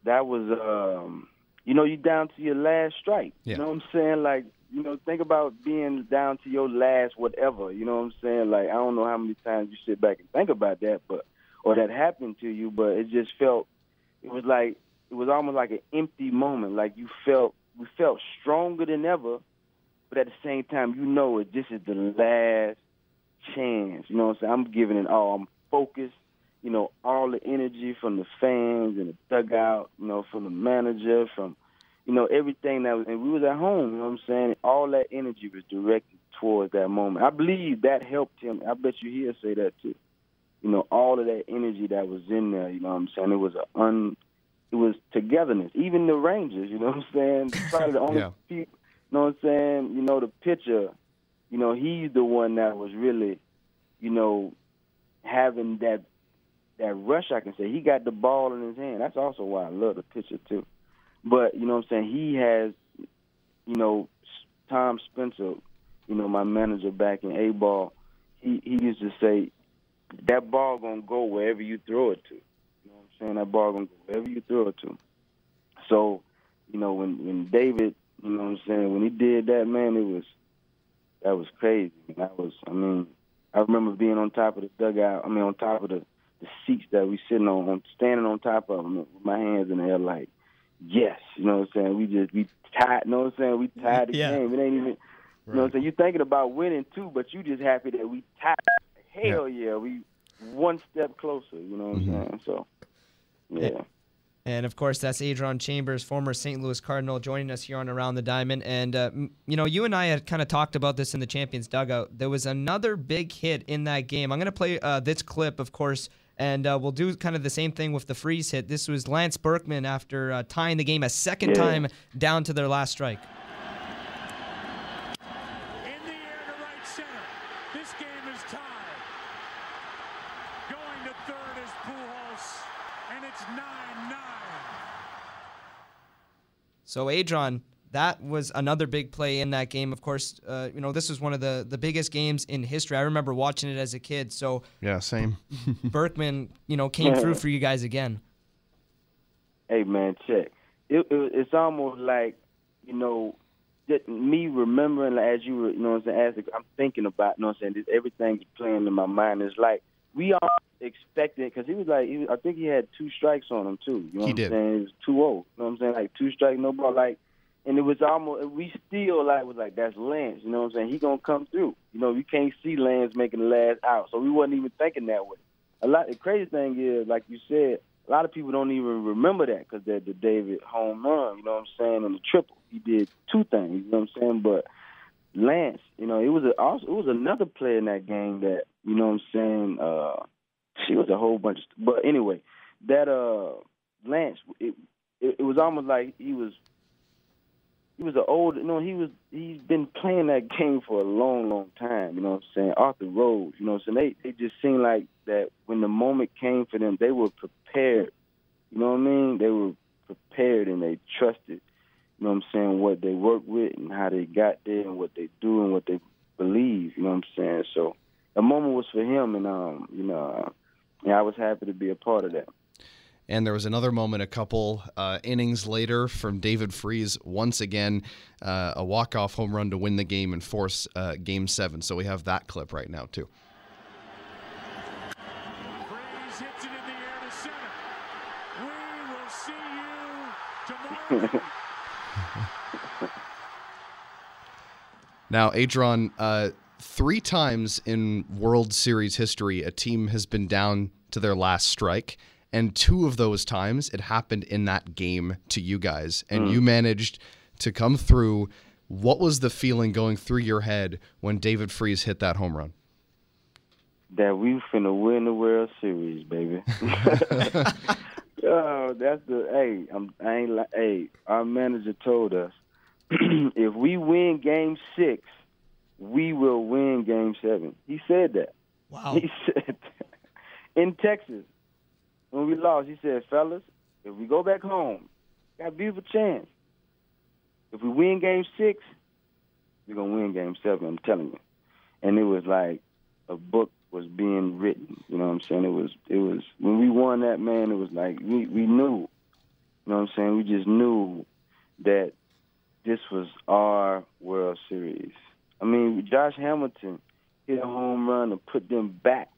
[SPEAKER 7] that was um you know, you down to your last strike.
[SPEAKER 5] Yeah.
[SPEAKER 7] You know what I'm saying? Like, you know, think about being down to your last whatever. You know what I'm saying? Like, I don't know how many times you sit back and think about that, but or that happened to you, but it just felt it was like it was almost like an empty moment. Like you felt we felt stronger than ever, but at the same time, you know it. This is the last chance. You know what I'm saying? I'm giving it all. I'm focused. You know, all the energy from the fans and the dugout. You know, from the manager, from you know everything that was. And we was at home. You know what I'm saying? All that energy was directed towards that moment. I believe that helped him. I bet you he'll say that too. You know, all of that energy that was in there. You know what I'm saying? It was a un. It was togetherness. Even the Rangers. You know what I'm saying? Probably the only
[SPEAKER 5] Yeah.
[SPEAKER 7] people. You know what I'm saying? You know, the pitcher. You know, he's the one that was really, you know, having that that rush. I can say he got the ball in his hand. That's also why I love the pitcher too. But you know what I'm saying? He has, you know, Tom Spencer, you know, my manager back in A ball. He he used to say, that ball gonna go wherever you throw it to. You know what I'm saying? That ball gonna go wherever you throw it to. So, you know, when when David, you know what I'm saying, when he did that, man, it was that was crazy. That was, I mean, I remember being on top of the dugout. I mean, on top of the the seats that we sitting on, on standing on top of them with my hands in the air, like, yes, you know what I'm saying. We just we tied, you know what I'm saying. We tied the
[SPEAKER 4] Yeah.
[SPEAKER 7] game. It ain't even, you know what I'm saying. You're thinking about winning too, but you just happy that we tied. Hell yeah, we one step closer. You know what I'm mm-hmm. saying. So, yeah.
[SPEAKER 4] And of course, that's Adron Chambers, former St. Louis Cardinal, joining us here on Around the Diamond. And, uh, you know, you and I had kind of talked about this in the Champions Dugout. There was another big hit in that game. I'm going to play uh, this clip, of course, and uh, we'll do kind of the same thing with the Freese hit. This was Lance Berkman after uh, tying the game a second
[SPEAKER 7] Yeah.
[SPEAKER 4] time down to their last strike.
[SPEAKER 8] center. This game is tied. Going to third is Pujols, and it's 9-9.
[SPEAKER 4] So, Adron, that was another big play in that game. Of course, uh, you know, this was one of the, the biggest games in history. I remember watching it as a kid. So,
[SPEAKER 5] Yeah, same.
[SPEAKER 4] Berkman, you know, came through for you guys again.
[SPEAKER 7] hey man, check. It, it it's almost like you know, just me remembering like, as you were, you know, what I'm saying, as I'm thinking about, you know, what I'm saying, this, everything is playing in my mind. It's like we all expected because he was like, he was, I think he had two strikes on him too. You know
[SPEAKER 5] He
[SPEAKER 7] what
[SPEAKER 5] did.
[SPEAKER 7] I'm saying? It was two zero. You know what I'm saying? Like two strikes, no ball. Like, and it was almost we still like was like that's Lance. You know what I'm saying? He gonna come through. You know, you can't see Lance making the last out, so we wasn't even thinking that way. A lot. The crazy thing is, like you said, a lot of people don't even remember that because that the David home run. You know what I'm saying? And the triple, he did two things. You know what I'm saying? But Lance, you know, it was a, it was another player in that game that you know what I'm saying. Uh, she was a whole bunch. Of, but anyway, that uh Lance, it, it it was almost like he was he was an old. You know, he was he's been playing that game for a long, long time. You know what I'm saying? Arthur Rose. You know what I'm saying? They they just seemed like that when the moment came for them, they were prepared. You know what I mean? They were prepared and they trusted. You know what I'm saying? What they work with and how they got there and what they do and what they believe. You know what I'm saying? So the moment was for him, and um, you know, uh, yeah, I was happy to be a part of that.
[SPEAKER 5] And there was another moment a couple uh, innings later from David Freese, once again, uh, a walk-off home run to win the game and force uh, Game 7. So we have that clip right now, too.
[SPEAKER 8] Freese hits it in the air to center. We will see you tomorrow.
[SPEAKER 5] Now, Adron, uh, three times in World Series history, a team has been down to their last strike. And two of those times, it happened in that game to you guys. And you managed to come through. What was the feeling going through your head when David Freese hit that home run?
[SPEAKER 7] that we finna win the World Series, baby. oh, that's the hey. I'm, I ain't like hey. Our manager told us if we win Game Six, we will win Game Seven. He said that.
[SPEAKER 4] Wow.
[SPEAKER 7] He said that. in Texas when we lost. He said, "Fellas, if we go back home, got a beautiful chance. If we win Game Six, we're gonna win Game Seven. I'm telling you." And it was like a book was being written. You know what I'm saying? It was it was when we won that man, it was like we, we knew. You know what I'm saying? We just knew that this was our World Series. I mean, Josh Hamilton hit a home run to put them back.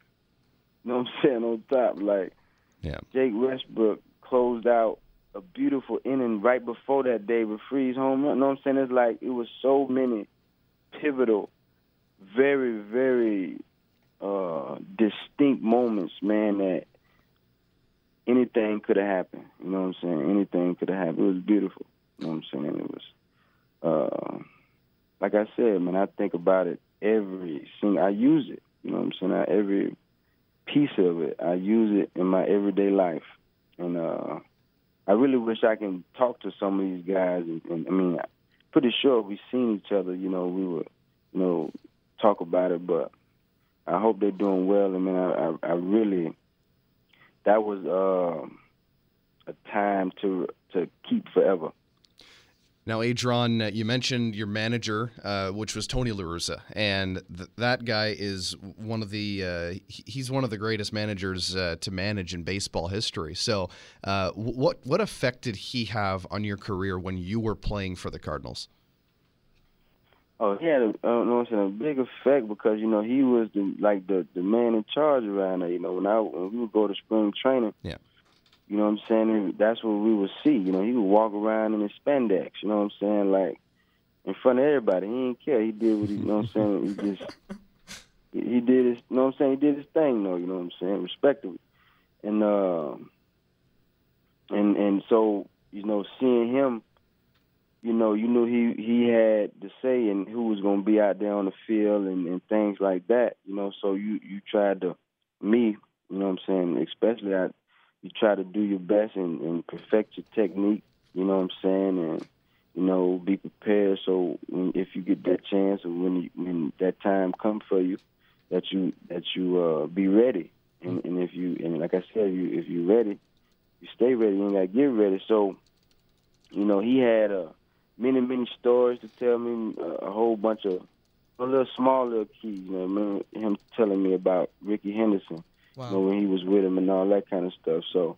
[SPEAKER 7] You know what I'm saying? On top, like
[SPEAKER 5] Yeah.
[SPEAKER 7] Jake Westbrook closed out a beautiful inning right before that David Freese home run. You know what I'm saying? It's like it was so many pivotal, very, very uh, distinct moments, man, that anything could have happened. You know what I'm saying? Anything could have happened. It was beautiful. You know what I'm saying? It was, uh, like I said, man, I think about it every single, I use it. You know what I'm saying? I, every piece of it, I use it in my everyday life. And uh, I really wish I can talk to some of these guys. And, and I mean, I'm pretty sure if we seen each other, you know, we would, you know, talk about it. But I hope they're doing well. I mean, I, I, I really, that was uh, a time to to keep forever.
[SPEAKER 5] Now, Adron, you mentioned your manager, uh, which was Tony La Russa, and th- that guy is one of the uh, he's one of the greatest managers uh, to manage in baseball history. So, uh, what what effect did he have on your career when you were playing for the Cardinals?
[SPEAKER 7] Oh, he had a, uh, know what I'm saying, a big effect because you know he was the like the the man in charge around there. You know, when I when we would go to spring training,
[SPEAKER 5] Yeah.
[SPEAKER 7] you know what I'm saying. That's what we would see. You know, he would walk around in his spandex. You know what I'm saying, like in front of everybody. He didn't care. He did what he. You know what I'm saying. He just he he did his. You know what I'm saying. He did his thing though. You know what I'm saying. Respectively, and uh, and and so you know seeing him you know, you knew he he had the say in who was going to be out there on the field and, and things like that. You know, so you you tried to me, you know, what I'm saying, especially I, you try to do your best and, and perfect your technique. You know what I'm saying, and you know, be prepared. So when, if you get that chance, or when you, when that time come for you, that you that you uh, be ready. And, and if you and like I said, you if you're ready, you stay ready. You gotta get ready. So, you know, he had uh, many many stories to tell me, uh, a whole bunch of a little small little keys. You know, I remember him telling me about Rickey Henderson.
[SPEAKER 4] Wow.
[SPEAKER 7] You know, when he was with him and all that kind of stuff. So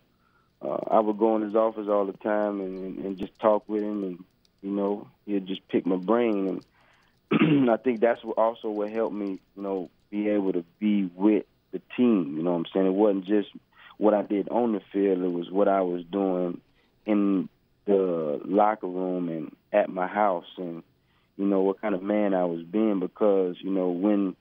[SPEAKER 7] uh, I would go in his office all the time and, and just talk with him, and you know, he'd just pick my brain. And I think that's what also what helped me, you know, be able to be with the team. You know what I'm saying? It wasn't just what I did on the field; it was what I was doing in the locker room and at my house, and you know what kind of man I was being. Because you know when,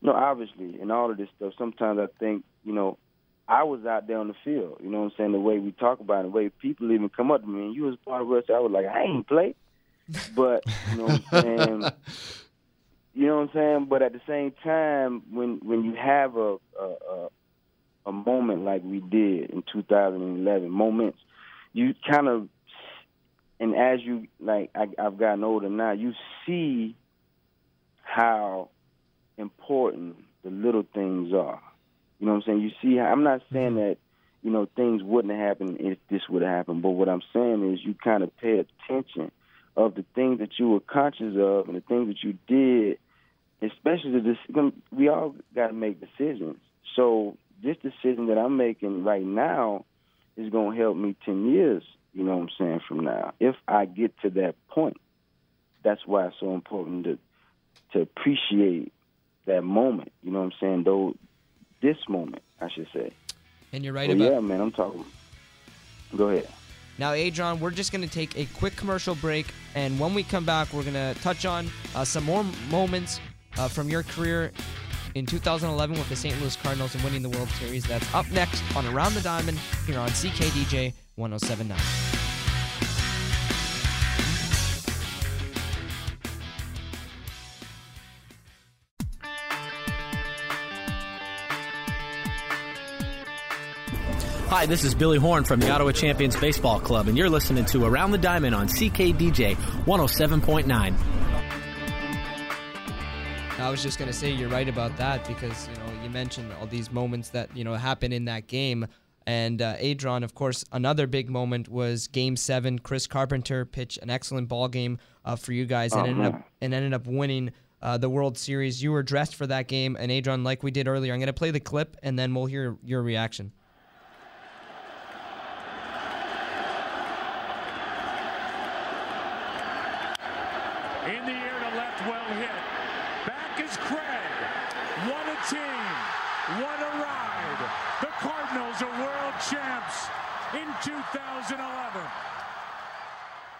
[SPEAKER 7] you know, obviously, in all of this stuff, sometimes I think, you know, I was out there on the field. You know what I'm saying? The way we talk about it, the way people even come up to me, and you was part of us. I was like, I ain't play, but you know what I'm saying. You know what I'm saying? But at the same time, when when you have a a, a, a moment like we did in 2011, moments, you kind of, and as you like, I, I've gotten older now, you see how important the little things are. You know what I'm saying? You see, how, I'm not saying that you know things wouldn't have happened if this would have happened, but what I'm saying is you kind of pay attention of the things that you were conscious of and the things that you did, especially the dec- we all got to make decisions. So this decision that I'm making right now is going to help me 10 years, you know what I'm saying, from now. If I get to that point, that's why it's so important to to appreciate that moment, you know what I'm saying, though this moment, I should say.
[SPEAKER 4] And you're right about
[SPEAKER 7] yeah, man, I'm talking. Go ahead.
[SPEAKER 4] Now, Adron, we're just going to take a quick commercial break, and when we come back, we're going to touch on uh, some more moments uh, from your career in 2011 with the St. Louis Cardinals and winning the World Series. That's up next on Around the Diamond here on CKDJ 1079.
[SPEAKER 9] Hi, this is Billy Horn from the Ottawa Champions Baseball Club, and you're listening to Around the Diamond on CKDJ 107.9.
[SPEAKER 4] I was just gonna say you're right about that because you know you mentioned all these moments that you know happen in that game, and uh, Adron, of course, another big moment was Game Seven. Chris Carpenter pitched an excellent ball game uh, for you guys and ended up and ended up winning uh, the World Series. You were dressed for that game, and Adron, like we did earlier, I'm gonna play the clip and then we'll hear your reaction.
[SPEAKER 8] In the air to left, well hit. Back is Craig. What a team. What a ride. The Cardinals are world champs in 2011.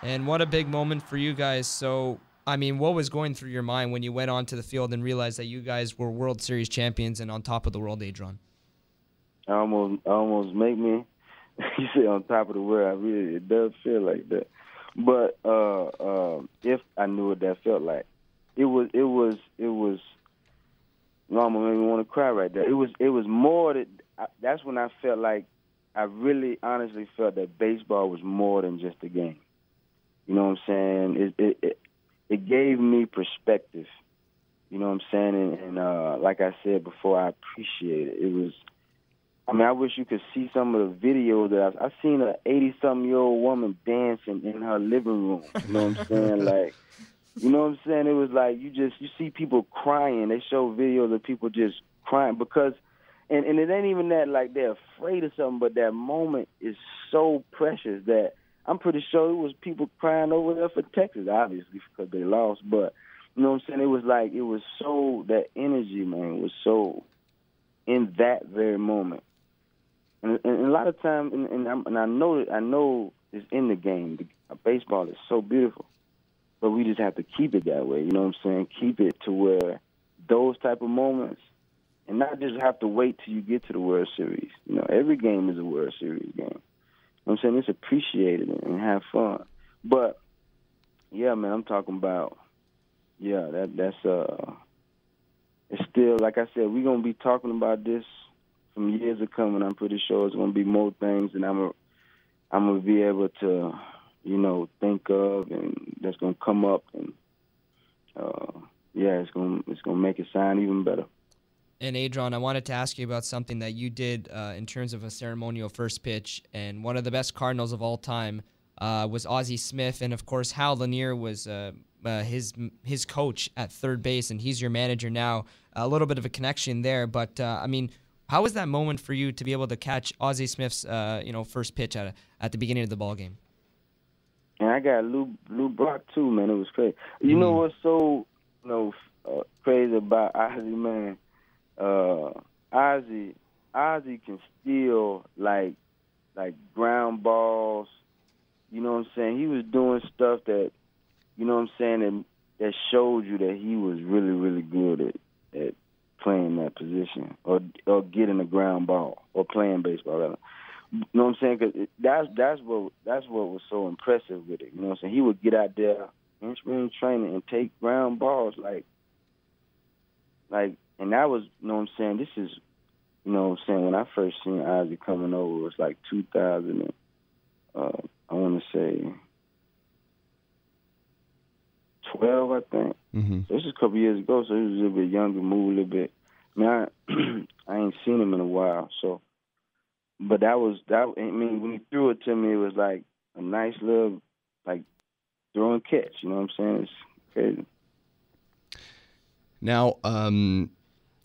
[SPEAKER 4] And what a big moment for you guys. So, I mean, what was going through your mind when you went onto the field and realized that you guys were World Series champions and on top of the world, Adron?
[SPEAKER 7] I almost almost make me you say on top of the world. I really it does feel like that. But uh uh if I knew what that felt like. It was it was it was normal made me want to cry right there. It was it was more that I, that's when I felt like I really honestly felt that baseball was more than just a game. You know what I'm saying? It it it, it gave me perspective. You know what I'm saying? And, and uh like I said before, I appreciate it. It was I mean, I wish you could see some of the videos that I've, I've seen an 80 something year old woman dancing in her living room. You know what I'm saying? like, you know what I'm saying? It was like you just you see people crying. They show videos of people just crying because, and and it ain't even that like they're afraid of something, but that moment is so precious that I'm pretty sure it was people crying over there for Texas, obviously because they lost. But you know what I'm saying? It was like it was so that energy, man, was so in that very moment. And, and a lot of times, and, and, I'm, and I know that I know it's in the game. The, uh, baseball is so beautiful, but we just have to keep it that way. You know what I'm saying? Keep it to where those type of moments, and not just have to wait till you get to the World Series. You know, every game is a World Series game. I'm saying? It's appreciate it and have fun. But yeah, man, I'm talking about yeah, that that's uh, it's still like I said, we're gonna be talking about this from years to come, and I'm pretty sure it's gonna be more things, and I'm a, I'm gonna be able to, you know, think of, and that's gonna come up, and uh, yeah, it's gonna it's gonna make it sound even better.
[SPEAKER 4] And Adron, I wanted to ask you about something that you did uh, in terms of a ceremonial first pitch, and one of the best Cardinals of all time uh, was Ozzie Smith, and of course Hal Lanier was uh, uh, his his coach at third base, and he's your manager now. A little bit of a connection there, but uh, I mean, how was that moment for you to be able to catch Ozzie Smith's uh, you know first pitch at at the beginning of the ball game?
[SPEAKER 7] And I got Lou Lou Brock too, man. It was crazy. You know what's so you know uh, crazy about Ozzie, man? Uh, Ozzie Ozzie can steal like like ground balls. You know what I'm saying? He was doing stuff that you know what I'm saying that that showed you that he was really really good at at playing that position or or getting a ground ball or playing baseball rather. You know what I'm saying? Cause it, that's that's what that's what was so impressive with it. You know what I'm saying? He would get out there in spring training and take ground balls like like, and that was you know what I'm saying. This is you know what I'm saying when I first seen Ozzie coming over it was like 2000. And, uh, I want to say 12, I think.
[SPEAKER 5] Mm-hmm.
[SPEAKER 7] So this is a couple years ago, so he was a little bit younger, moved a little bit. I mean, I, I ain't seen him in a while, so. But that was that. I mean, when he threw it to me, it was like a nice little, like, throw and catch. You know what I'm saying? It's crazy.
[SPEAKER 5] Now, um,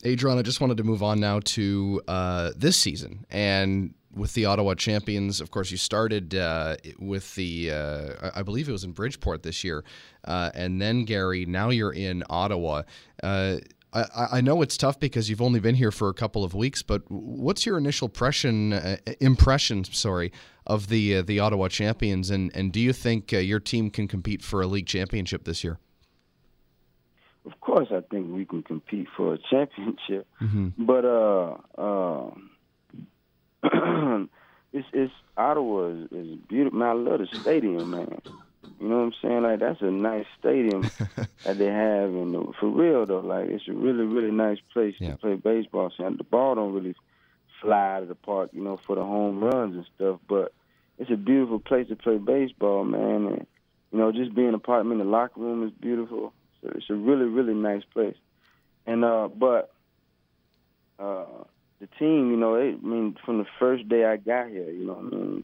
[SPEAKER 5] Adron, I just wanted to move on now to uh, this season and with the Ottawa Champions. Of course, you started uh, with the, uh, I believe it was in Bridgeport this year, uh, and then Gary. Now you're in Ottawa. Uh, I, I, know it's tough because you've only been here for a couple of weeks, but what's your initial impression? Uh, impression, sorry, of the the Ottawa Champions, and and do you think your team can compete for a league championship this year?
[SPEAKER 7] Of course, I think we can compete for a championship,
[SPEAKER 5] mm-hmm.
[SPEAKER 7] but uh, uh, it's it's Ottawa is, is beautiful. Man, I love the stadium, man. You know what I'm saying? Like that's a nice stadium that they have, and for real though, like it's a really really nice place
[SPEAKER 5] yeah.
[SPEAKER 7] to play baseball. So the ball don't really fly out of the park, you know, for the home runs and stuff. But it's a beautiful place to play baseball, man. And you know, just being a part. I mean, the locker room is beautiful. It's a really really nice place. And uh, but uh, the team, you know, they, I mean, from the first day I got here, you know, what I mean,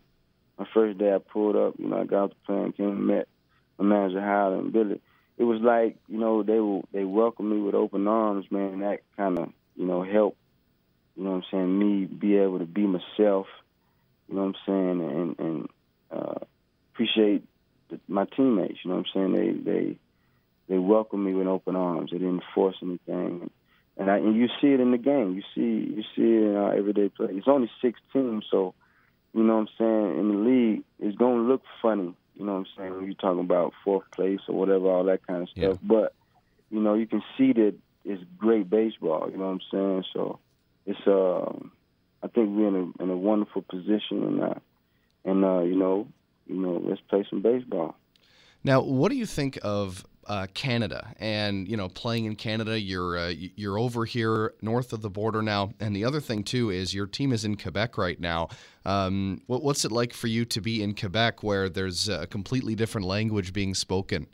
[SPEAKER 7] my first day I pulled up, you know, I got off the plane, came and met my manager Howard and Billy. It was like, you know, they were they welcomed me with open arms, man. That kind of, you know, helped, you know, what I'm saying, me be able to be myself, you know, what I'm saying, and and uh, appreciate the, my teammates. You know, what I'm saying, they they they welcomed me with open arms. They didn't force anything. And I, and you see it in the game. You see you see it in our everyday play. It's only six teams, so you know what I'm saying, in the league, it's gonna look funny, you know what I'm saying, when you're talking about fourth place or whatever, all that kind of stuff.
[SPEAKER 5] Yeah.
[SPEAKER 7] But, you know, you can see that it's great baseball, you know what I'm saying? So it's uh I think we're in a in a wonderful position and uh and uh, you know, you know, let's play some baseball.
[SPEAKER 5] Now, what do you think of uh, Canada and you know playing in Canada? You're uh, you're over here north of the border now, and the other thing too is your team is in Quebec right now. Um, what, what's it like for you to be in Quebec, where there's a completely different language being spoken?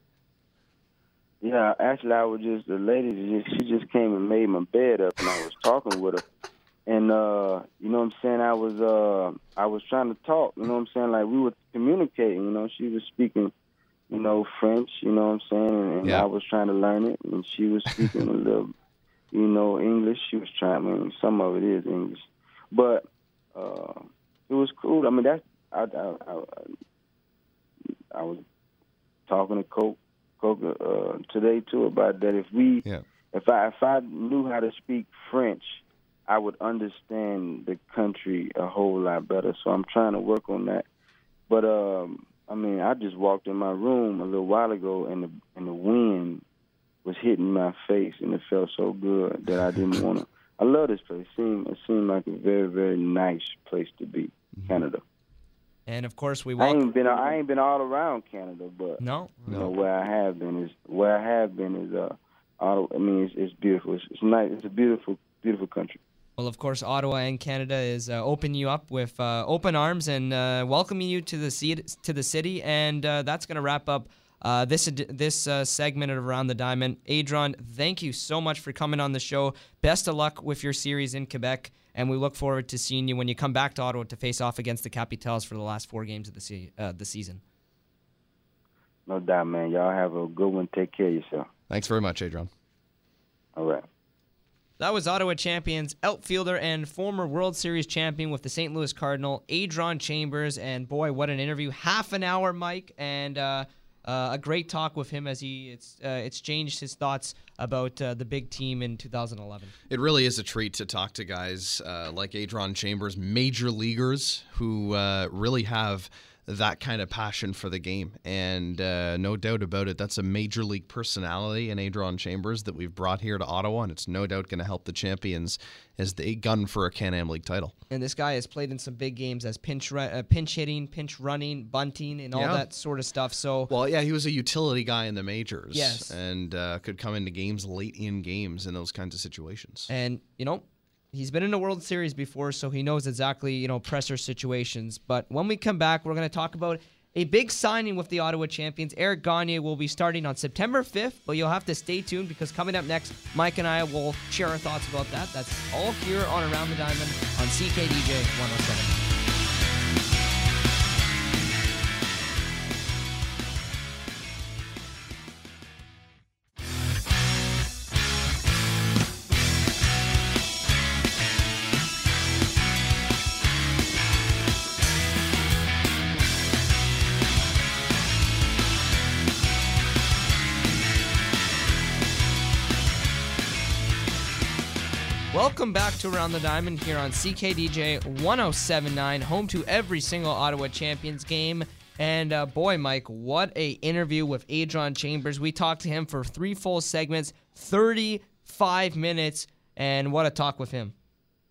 [SPEAKER 7] Yeah, actually, I was just the lady. Just, she just came and made my bed up, and I was talking with her. And uh, you know what I'm saying? I was uh, I was trying to talk. You know what I'm saying? Like we were communicating. You know, she was speaking you know, French, you know what I'm saying? And,
[SPEAKER 5] Yeah.
[SPEAKER 7] I was trying to learn it, and she was speaking a little, you know, English. She was trying, I mean, some of it is English. But uh, it was cool. I mean, that's, I, I, I, I was talking to Coke, Coke uh, today, too, about that. If we,
[SPEAKER 5] Yeah.
[SPEAKER 7] if I, if I knew how to speak French, I would understand the country a whole lot better. So I'm trying to work on that. But um, I mean, I just walked in my room a little while ago, and the and the wind was hitting my face, and it felt so good that I didn't want to. I love this place. It seemed it seemed like a very very nice place to be, Canada.
[SPEAKER 4] And of course, we
[SPEAKER 7] I
[SPEAKER 4] welcome.
[SPEAKER 7] ain't been I ain't been all around Canada, but
[SPEAKER 4] No,
[SPEAKER 7] you know where I have been is where I have been is uh, Ottawa. I mean, it's, it's beautiful. It's, it's nice. It's a beautiful beautiful country.
[SPEAKER 4] Well, of course, Ottawa and Canada is uh, opening you up with uh, open arms and uh, welcoming you to the city, to the city, and uh, that's going to wrap up uh, this this uh, segment of Around the Diamond. Adron, thank you so much for coming on the show. Best of luck with your series in Quebec, and we look forward to seeing you when you come back to Ottawa to face off against the Capitals for the last four games of the se- uh, the season.
[SPEAKER 7] No doubt, man. Y'all have a good one. Take care of yourself.
[SPEAKER 5] Thanks very much, Adron.
[SPEAKER 7] All right.
[SPEAKER 4] That was Ottawa champions, outfielder and former World Series champion with the St. Louis Cardinal, Adron Chambers. And boy, what an interview! Half an hour, Mike, and uh, uh, a great talk with him as he it's, uh, exchanged his thoughts about uh, the big team in 2011.
[SPEAKER 5] It really is a treat to talk to guys uh, like Adron Chambers, major leaguers who uh, really have that kind of passion for the game. And uh, no doubt about it, that's a major league personality in Adron Chambers that we've brought here to Ottawa, and it's no doubt going to help the champions as they gun for a Can Am League title.
[SPEAKER 4] And this guy has played in some big games as pinch uh, pinch hitting, pinch running, bunting, and all
[SPEAKER 5] Yeah.
[SPEAKER 4] that sort of stuff. So
[SPEAKER 5] Well, yeah, he was a utility guy in the majors.
[SPEAKER 4] Yes.
[SPEAKER 5] And uh, could come into games late in games in those kinds of situations.
[SPEAKER 4] And you know, he's been in the World Series before, so he knows exactly you know pressure situations. But when we come back, we're going to talk about a big signing with the Ottawa champions. Eric Gagne will be starting on September 5th, but you'll have to stay tuned because coming up next, Mike and I will share our thoughts about that. That's all here on Around the Diamond on CKDJ 107. Welcome back to Around the Diamond here on CKDJ 1079, home to every single Ottawa Champions game. And uh, boy, Mike, what a interview with Adron Chambers. We talked to him for three full segments, 35 minutes, and what a talk with him.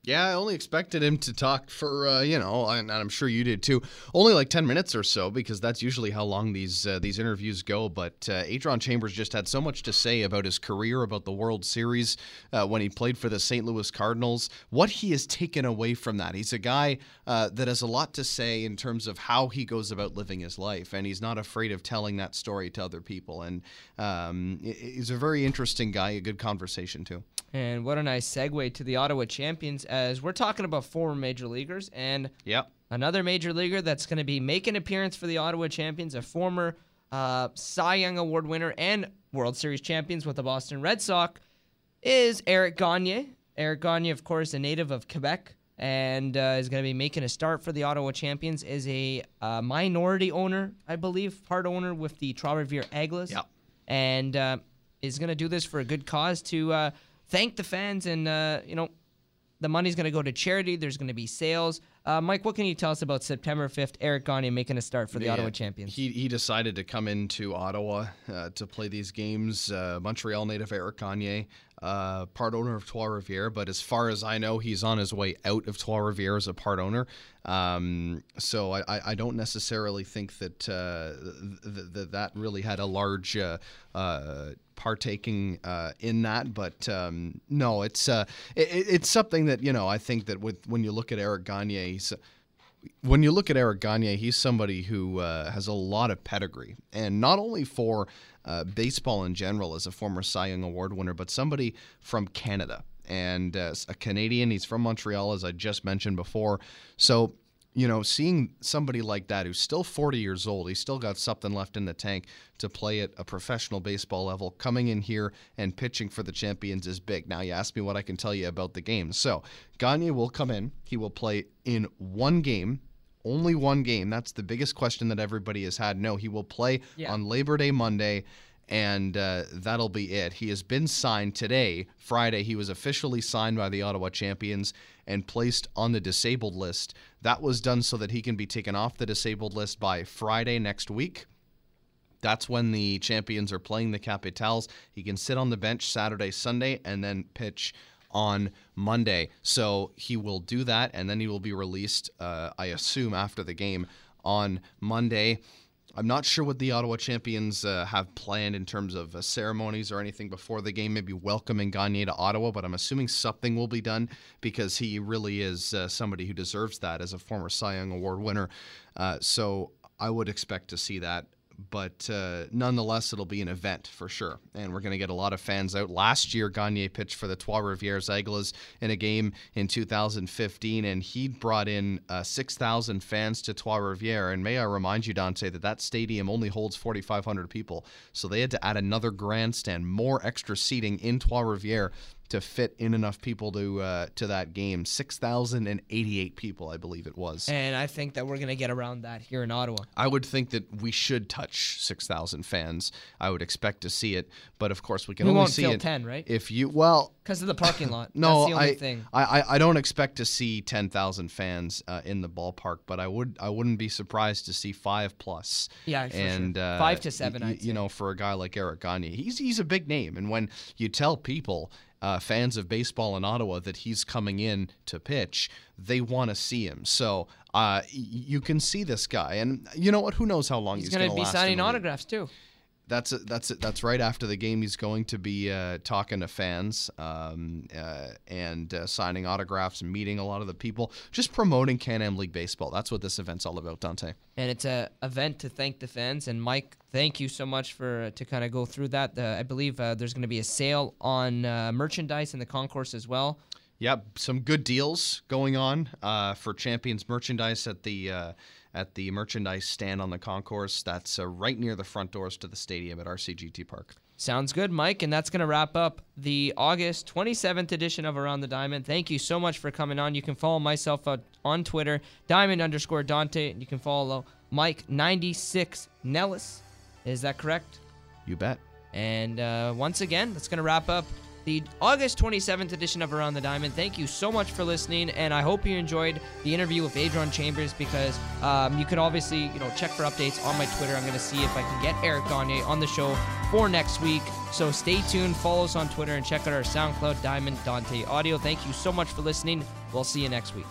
[SPEAKER 5] Yeah, I only expected him to talk for uh, you know, and I'm sure you did too. Only like ten minutes or so because that's usually how long these uh, these interviews go. But uh, Adron Chambers just had so much to say about his career, about the World Series uh, when he played for the St. Louis Cardinals, what he has taken away from that. He's a guy uh, that has a lot to say in terms of how he goes about living his life, and he's not afraid of telling that story to other people. And um, he's a very interesting guy, a good conversation too.
[SPEAKER 4] And what a nice segue to the Ottawa Champions as we're talking about former major leaguers and
[SPEAKER 5] Yep.
[SPEAKER 4] another major leaguer that's going to be making an appearance for the Ottawa Champions, a former uh, Cy Young Award winner and World Series champions with the Boston Red Sox, is Eric Gagne. Eric Gagne, of course, a native of Quebec and uh, is going to be making a start for the Ottawa Champions. Is a uh, minority owner, I believe, part owner with the Trois-Rivières Aigles.
[SPEAKER 5] Yep.
[SPEAKER 4] And uh, is going to do this for a good cause to uh, thank the fans and, uh, you know, the money's going to go to charity. There's going to be sales. Uh, Mike, what can you tell us about September 5th? Eric Gagne making a start for the
[SPEAKER 5] Yeah,
[SPEAKER 4] Ottawa Champions.
[SPEAKER 5] He, he decided to come into Ottawa uh, to play these games. Uh, Montreal native Eric Gagne, uh, part owner of Trois Rivières, but as far as I know, he's on his way out of Trois Rivières as a part owner. Um, so I, I, don't necessarily think that uh, th- th- that really had a large uh, uh, partaking uh, in that, but um, no, it's uh, it, it's something that you know I think that with when you look at Eric Gagne, he's when you look at Eric Gagne, he's somebody who uh, has a lot of pedigree, and not only for uh, baseball in general as a former Cy Young Award winner, but somebody from Canada and uh, a Canadian. He's from Montreal, as I just mentioned before. So, you know, seeing somebody like that who's still 40 years old, he's still got something left in the tank to play at a professional baseball level, coming in here and pitching for the champions is big. Now, you ask me what I can tell you about the game. So, Gagne will come in, he will play in one game. Only one game. That's the biggest question that everybody has had. No, he will play
[SPEAKER 4] Yeah.
[SPEAKER 5] on Labor Day Monday, and uh, that'll be it. He has been signed today, Friday. He was officially signed by the Ottawa Champions and placed on the disabled list. That was done so that he can be taken off the disabled list by Friday next week. That's when the champions are playing the Capitals. He can sit on the bench Saturday, Sunday, and then pitch on Monday. So he will do that, and then he will be released, uh, I assume, after the game on Monday. I'm not sure what the Ottawa champions uh, have planned in terms of uh, ceremonies or anything before the game, maybe welcoming Gagne to Ottawa, but I'm assuming something will be done because he really is uh, somebody who deserves that as a former Cy Young Award winner. Uh, so I would expect to see that but uh, nonetheless, it'll be an event for sure. And we're going to get a lot of fans out. Last year, Gagne pitched for the Trois Rivières Aigles in a game in 2015, and he brought in uh, 6,000 fans to Trois Rivières. And may I remind you, Dante, that that stadium only holds 4,500 people. So they had to add another grandstand, more extra seating in Trois Rivières to fit in enough people to uh, to that game. Six thousand and eighty-eight people, I believe it was.
[SPEAKER 4] And I think that we're gonna get around that here in Ottawa.
[SPEAKER 5] I would think that we should touch six thousand fans. I would expect to see it, but of course we can
[SPEAKER 4] We
[SPEAKER 5] only see it
[SPEAKER 4] 10, right?
[SPEAKER 5] If you well.
[SPEAKER 4] Because of the parking lot.
[SPEAKER 5] No,
[SPEAKER 4] That's the only
[SPEAKER 5] I,
[SPEAKER 4] thing.
[SPEAKER 5] I, I I don't expect to see ten thousand fans uh, in the ballpark, but I would I wouldn't be surprised to see five plus.
[SPEAKER 4] Yeah, for sure.
[SPEAKER 5] and uh,
[SPEAKER 4] Five to seven,
[SPEAKER 5] y- you know, for a guy like Eric Gagne, he's he's a big name, and when you tell people. Uh, fans of baseball in Ottawa that he's coming in to pitch, they want to see him. So uh, you can see this guy, and you know what? Who knows how long he's,
[SPEAKER 4] He's gonna
[SPEAKER 5] gonna
[SPEAKER 4] be signing autographs too.
[SPEAKER 5] That's it. That's it. That's right after the game. He's going to be uh, talking to fans um, uh, and uh, signing autographs, and meeting a lot of the people, just promoting Can-Am League baseball. That's what this event's all about, Dante.
[SPEAKER 4] and it's a event to thank the fans. And Mike, thank you so much for uh, to kind of go through that. Uh, I believe uh, there's going to be a sale on uh, merchandise in the concourse as well.
[SPEAKER 5] Yep, some good deals going on uh, for Champions merchandise at the uh, at the merchandise stand on the concourse. That's uh, right near the front doors to the stadium at RCGT Park.
[SPEAKER 4] Sounds good, Mike. And that's going to wrap up the August 27th edition of Around the Diamond. Thank you so much for coming on. You can follow myself uh, on Twitter, diamond underscore Dante. And you can follow Mike96 Nellis. Is that correct?
[SPEAKER 5] You bet.
[SPEAKER 4] And uh, once again, that's going to wrap up the August 27th edition of Around the Diamond. Thank you so much for listening, and I hope you enjoyed the interview with Adron Chambers because um, you can obviously, you know, check for updates on my Twitter. I'm going to see if I can get Eric Gagne on the show for next week. So stay tuned, follow us on Twitter, and check out our SoundCloud Diamond Dante Audio. Thank you so much for listening. We'll see you next week.